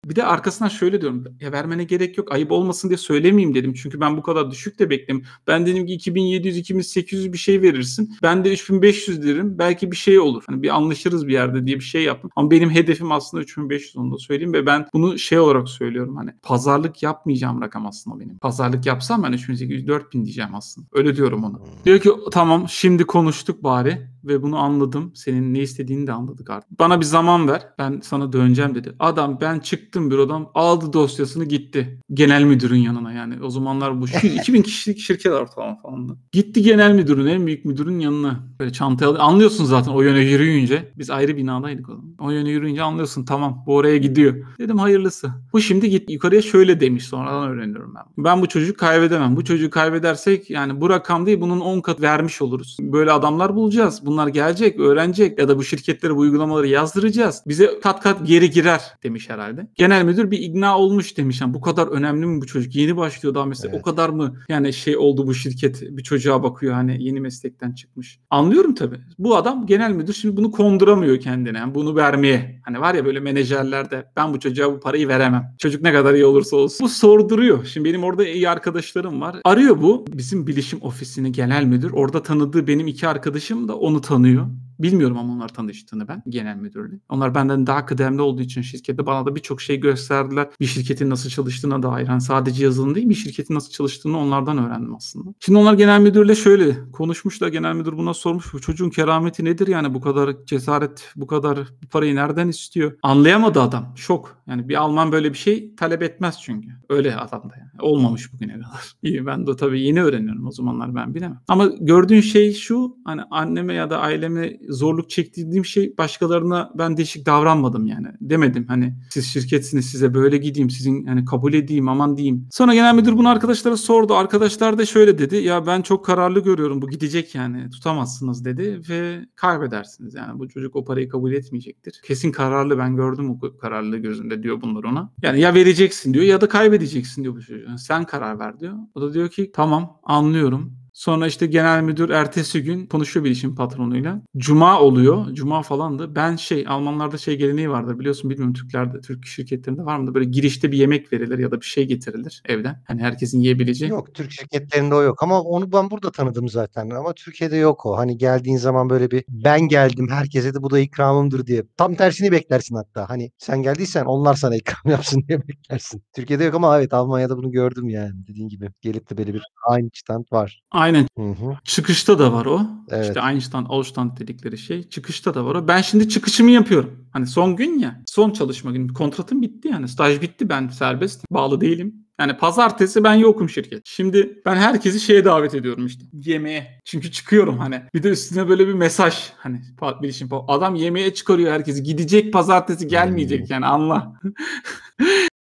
Bir de arkasından şöyle diyorum. Ya vermene gerek yok. Ayıp olmasın diye söylemeyeyim dedim. Çünkü ben bu kadar düşük de bekledim. Ben dedim ki 2700 2800 bir şey verirsin. Ben de 3500 derim. Belki bir şey olur. Hani bir anlaşırız bir yerde diye bir şey yaptım. Ama benim hedefim aslında 3500 onu da söyleyeyim ve ben bunu şey olarak söylüyorum hani pazarlık yapmayacağım rakam aslında benim. Pazarlık yapsam ben 3800 4000 diyeceğim aslında. Öyle diyorum ona. Diyor ki tamam şimdi konuştuk bari ve bunu anladım. Senin ne istediğini de anladık artık. Bana bir zaman ver. Ben sana döneceğim dedi. Adam ben çıktım bürodan aldı dosyasını gitti. Genel müdürün yanına yani. O zamanlar bu şir- [LAUGHS] 2000 kişilik şirket ortalama falan da. Gitti genel müdürün en büyük müdürün yanına. Böyle çantaya aldı. Anlıyorsun zaten o yöne yürüyünce. Biz ayrı binadaydık o zaman. O yöne yürüyünce anlıyorsun tamam bu oraya gidiyor. Dedim hayırlısı. Bu şimdi git yukarıya şöyle demiş sonradan öğreniyorum ben. Ben bu çocuğu kaybedemem. Bu çocuğu kaybedersek yani bu rakam değil bunun 10 kat vermiş oluruz. Böyle adamlar bulacağız. Bunlar gelecek, öğrenecek ya da bu şirketlere bu uygulamaları yazdıracağız. Bize kat kat geri girer demiş herhalde. Genel müdür bir ikna olmuş demiş. Yani bu kadar önemli mi bu çocuk? Yeni başlıyor daha mesela. Evet. O kadar mı yani şey oldu bu şirket bir çocuğa bakıyor hani yeni meslekten çıkmış. Anlıyorum tabii. Bu adam genel müdür şimdi bunu konduramıyor kendine. Yani bunu vermeye. Hani var ya böyle menajerlerde ben bu çocuğa bu parayı veremem. Çocuk ne kadar iyi olursa olsun. Bu sorduruyor. Şimdi benim orada iyi arkadaşlarım var. Arıyor bu bizim bilişim ofisini genel müdür. Orada tanıdığı benim iki arkadaşım da onu tanıyor. Bilmiyorum ama onlar tanıştığını ben genel müdürle. Onlar benden daha kıdemli olduğu için şirkette bana da birçok şey gösterdiler. Bir şirketin nasıl çalıştığına dair. Yani sadece yazılım değil bir şirketin nasıl çalıştığını onlardan öğrendim aslında. Şimdi onlar genel müdürle şöyle konuşmuşlar. Genel müdür buna sormuş. Bu çocuğun kerameti nedir yani bu kadar cesaret, bu kadar parayı nereden istiyor? Anlayamadı adam. Şok. Yani bir Alman böyle bir şey talep etmez çünkü. Öyle adam da yani. Olmamış bugüne kadar. [LAUGHS] İyi ben de tabii yeni öğreniyorum o zamanlar ben bilemem. Ama gördüğün şey şu hani anneme ya da aileme zorluk çektiğim şey başkalarına ben değişik davranmadım yani. Demedim hani siz şirketsiniz size böyle gideyim sizin hani kabul edeyim aman diyeyim. Sonra genel müdür bunu arkadaşlara sordu. Arkadaşlar da şöyle dedi ya ben çok kararlı görüyorum bu gidecek yani tutamazsınız dedi ve kaybedersiniz yani bu çocuk o parayı kabul etmeyecektir. Kesin kararlı ben gördüm o kararlılığı gözünde diyor bunlar ona. Yani ya vereceksin diyor ya da kaybedeceksin diyor bu çocuğa. Yani sen karar ver diyor. O da diyor ki tamam anlıyorum. Sonra işte genel müdür ertesi gün konuşuyor bilişim patronuyla. Cuma oluyor. Cuma falandı. Ben şey Almanlarda şey geleneği vardır biliyorsun bilmiyorum Türklerde, Türk şirketlerinde var mı? Böyle girişte bir yemek verilir ya da bir şey getirilir evden. Hani herkesin yiyebileceği. Yok Türk şirketlerinde o yok ama onu ben burada tanıdım zaten ama Türkiye'de yok o. Hani geldiğin zaman böyle bir ben geldim herkese de bu da ikramımdır diye. Tam tersini beklersin hatta. Hani sen geldiysen onlar sana ikram [LAUGHS] yapsın diye beklersin. Türkiye'de yok ama evet Almanya'da bunu gördüm yani dediğin gibi. Gelip de böyle bir aynı stand var. Aynen. Hı hı. Çıkışta da var o. Evet. İşte Einstein, Ausstand dedikleri şey. Çıkışta da var o. Ben şimdi çıkışımı yapıyorum. Hani son gün ya. Son çalışma günü. Kontratım bitti yani. Staj bitti. Ben serbest. Bağlı değilim. Yani pazartesi ben yokum şirket. Şimdi ben herkesi şeye davet ediyorum işte. Yemeğe. Çünkü çıkıyorum hani. Bir de üstüne böyle bir mesaj. Hani bilişim adam yemeğe çıkarıyor herkesi. Gidecek pazartesi gelmeyecek yani anla. [LAUGHS]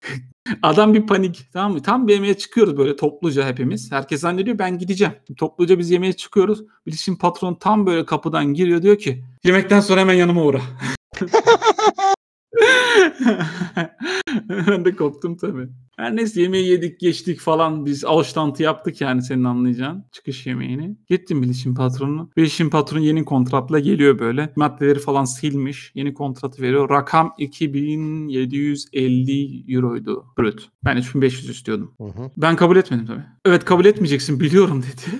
Adam bir panik tamam mı? Tam bir yemeğe çıkıyoruz böyle topluca hepimiz. Herkes zannediyor ben gideceğim. Topluca biz yemeğe çıkıyoruz. Bilişim patron tam böyle kapıdan giriyor diyor ki yemekten sonra hemen yanıma uğra. [LAUGHS] ben de koptum tabii. Her neyse yemeği yedik geçtik falan biz alıştantı yaptık yani senin anlayacağın çıkış yemeğini. Gittim bilişim patronu. Bilişim patronu yeni kontratla geliyor böyle. Maddeleri falan silmiş. Yeni kontratı veriyor. Rakam 2750 euroydu brüt. Ben 3500 istiyordum. Hı hı. Ben kabul etmedim tabii. Evet kabul etmeyeceksin biliyorum dedi.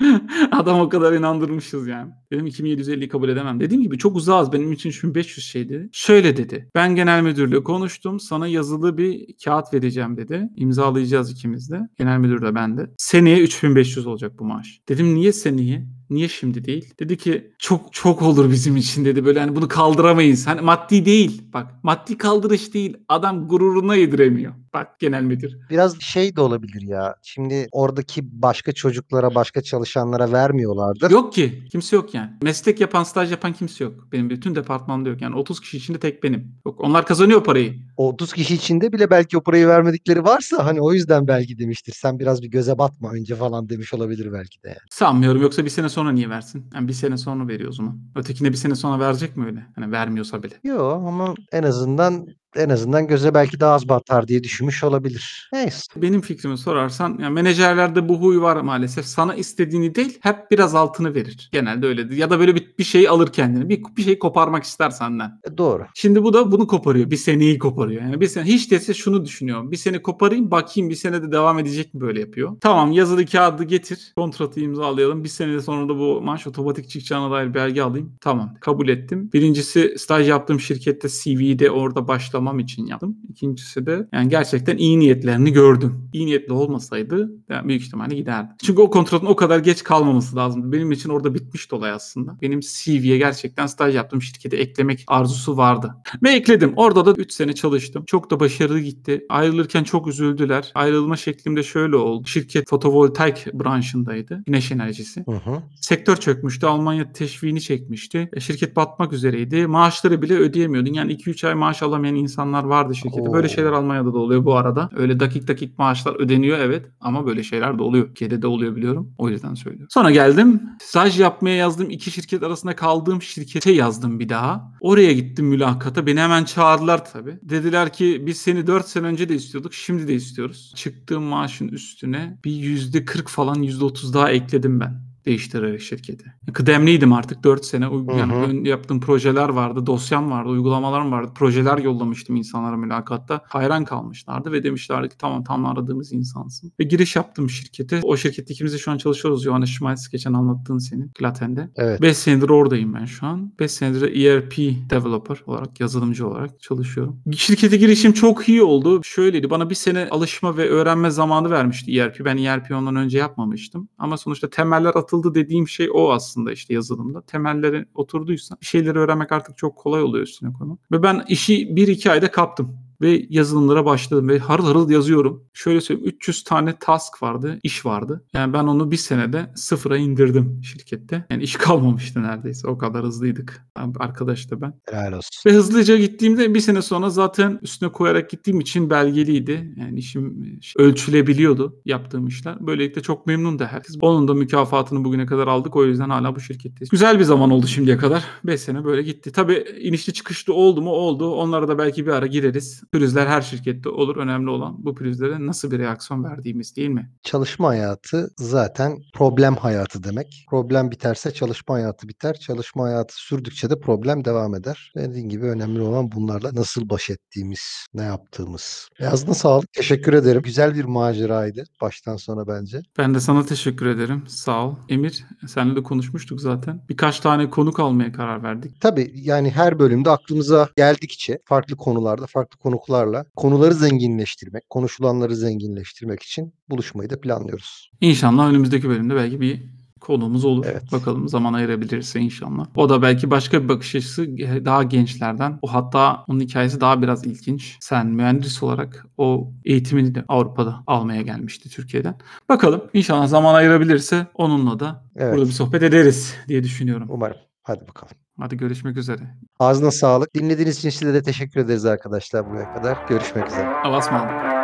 [LAUGHS] Adam o kadar inandırmışız yani. Dedim 2750'yi kabul edemem. Dediğim gibi çok uzağız. Benim için 3500 şeydi. Şöyle dedi. Ben genel müdürle konuştum. Sana yazılı bir kağıt vereceğim dedi. İmzalayacağız ikimiz de. Genel müdür de ben de. Seneye 3500 olacak bu maaş. Dedim niye seneye? Niye şimdi değil? Dedi ki çok çok olur bizim için dedi. Böyle hani bunu kaldıramayız. Hani maddi değil. Bak maddi kaldırış değil. Adam gururuna yediremiyor. Bak genel müdür. Biraz şey de olabilir ya. Şimdi oradaki başka çocuklara, başka çalışanlara vermiyorlardır. Yok ki. Kimse yok yani. Meslek yapan, staj yapan kimse yok. Benim bütün departmanda yok. Yani 30 kişi içinde tek benim. Yok, onlar kazanıyor parayı. 30 kişi içinde bile belki o parayı vermedikleri varsa hani o yüzden belki demiştir. Sen biraz bir göze batma önce falan demiş olabilir belki de yani. Sanmıyorum. Yoksa bir sene sonra niye versin? Yani bir sene sonra veriyor o zaman. Ötekine bir sene sonra verecek mi öyle? Hani vermiyorsa bile. Yok ama en azından en azından göze belki daha az batar diye düşünmüş olabilir. Neyse. Benim fikrimi sorarsan yani menajerlerde bu huy var maalesef. Sana istediğini değil hep biraz altını verir. Genelde öyledir. Ya da böyle bir, bir şey alır kendine. Bir, bir şey koparmak ister senden. E, Doğru. Şimdi bu da bunu koparıyor. Bir seneyi koparıyor. Yani bir sene hiç dese şunu düşünüyor. Bir sene koparayım bakayım bir sene de devam edecek mi böyle yapıyor. Tamam yazılı kağıdı getir. Kontratı imzalayalım. Bir sene sonra da bu maaş otomatik çıkacağına dair belge alayım. Tamam kabul ettim. Birincisi staj yaptığım şirkette CV'de orada başlamam için yaptım. İkincisi de yani gerçekten iyi niyetlerini gördüm. İyi niyetli olmasaydı yani büyük ihtimalle giderdi. Çünkü o kontratın o kadar geç kalmaması lazımdı. Benim için orada bitmişti olay aslında. Benim CV'ye gerçekten staj yaptığım şirkete eklemek arzusu vardı. [LAUGHS] Ve ekledim. Orada da 3 sene çalıştım. Çok da başarılı gitti. Ayrılırken çok üzüldüler. Ayrılma şeklimde şöyle oldu. Şirket fotovoltaik branşındaydı. Güneş enerjisi. Hı hı. Sektör çökmüştü. Almanya teşviğini çekmişti. E, şirket batmak üzereydi. Maaşları bile ödeyemiyordun. Yani 2-3 ay maaş alamayan insanlar vardı şirkette. Böyle Oo. şeyler Almanya'da da oluyor bu arada. Öyle dakik dakik maaşlar ödeniyor evet. Ama böyle şeyler de oluyor. Türkiye'de de oluyor biliyorum. O yüzden söylüyorum. Sonra geldim. Staj yapmaya yazdığım iki şirket arasında kaldığım şirkete yazdım bir daha. Oraya gittim mülakata. Beni hemen çağırdılar tabii. Dediler ki biz seni 4 sene önce de istiyorduk. Şimdi de istiyoruz. Çıktığım maaşın üstüne bir %40 falan %30 daha ekledim ben. Değiştirerek şirketi. Kıdemliydim artık 4 sene. Yani hı. yaptığım projeler vardı, dosyam vardı, uygulamalarım vardı. Projeler yollamıştım insanlara mülakatta. Hayran kalmışlardı ve demişlerdi ki tamam tam aradığımız insansın. Ve giriş yaptım şirkete. O şirkette ikimiz de şu an çalışıyoruz. Johannes Schmalz geçen anlattığın senin Klaten'de. Evet. 5 senedir oradayım ben şu an. 5 senedir de ERP developer olarak, yazılımcı olarak çalışıyorum. Şirkete girişim çok iyi oldu. Şöyleydi, bana bir sene alışma ve öğrenme zamanı vermişti ERP. Ben ERP ondan önce yapmamıştım. Ama sonuçta temeller atıldı dediğim şey o aslında işte yazılımda. Temelleri oturduysa bir şeyleri öğrenmek artık çok kolay oluyor üstüne koymak. Ve ben işi 1-2 ayda kaptım ve yazılımlara başladım ve harıl harıl yazıyorum. Şöyle söyleyeyim 300 tane task vardı, iş vardı. Yani ben onu bir senede sıfıra indirdim şirkette. Yani iş [LAUGHS] kalmamıştı neredeyse. O kadar hızlıydık. Arkadaş da ben. Helal olsun. Ve hızlıca gittiğimde bir sene sonra zaten üstüne koyarak gittiğim için belgeliydi. Yani işim ölçülebiliyordu yaptığım işler. Böylelikle çok memnun da herkes. Onun da mükafatını bugüne kadar aldık. O yüzden hala bu şirketteyiz. Güzel bir zaman oldu şimdiye kadar. 5 sene böyle gitti. Tabii inişli çıkışlı oldu mu? Oldu. Onlara da belki bir ara gireriz. Pürüzler her şirkette olur. Önemli olan bu pürüzlere nasıl bir reaksiyon verdiğimiz değil mi? Çalışma hayatı zaten problem hayatı demek. Problem biterse çalışma hayatı biter. Çalışma hayatı sürdükçe de problem devam eder. Dediğin gibi önemli olan bunlarla nasıl baş ettiğimiz, ne yaptığımız. Ağzına sağlık. Teşekkür ederim. Güzel bir maceraydı baştan sona bence. Ben de sana teşekkür ederim. Sağ ol. Emir, seninle de konuşmuştuk zaten. Birkaç tane konuk almaya karar verdik. Tabii yani her bölümde aklımıza geldikçe farklı konularda, farklı konuklarla konuları zenginleştirmek, konuşulanları zenginleştirmek için buluşmayı da planlıyoruz. İnşallah önümüzdeki bölümde belki bir konuğumuz olur. Evet. Bakalım zaman ayırabilirse inşallah. O da belki başka bir bakış açısı daha gençlerden. O hatta onun hikayesi daha biraz ilginç. Sen mühendis olarak o eğitimini de Avrupa'da almaya gelmişti Türkiye'den. Bakalım inşallah zaman ayırabilirse onunla da Evet. burada bir sohbet ederiz diye düşünüyorum. Umarım. Hadi bakalım. Hadi görüşmek üzere. Ağzına sağlık. Dinlediğiniz için size de teşekkür ederiz arkadaşlar buraya kadar. Görüşmek üzere. Allah'a ısmarladık.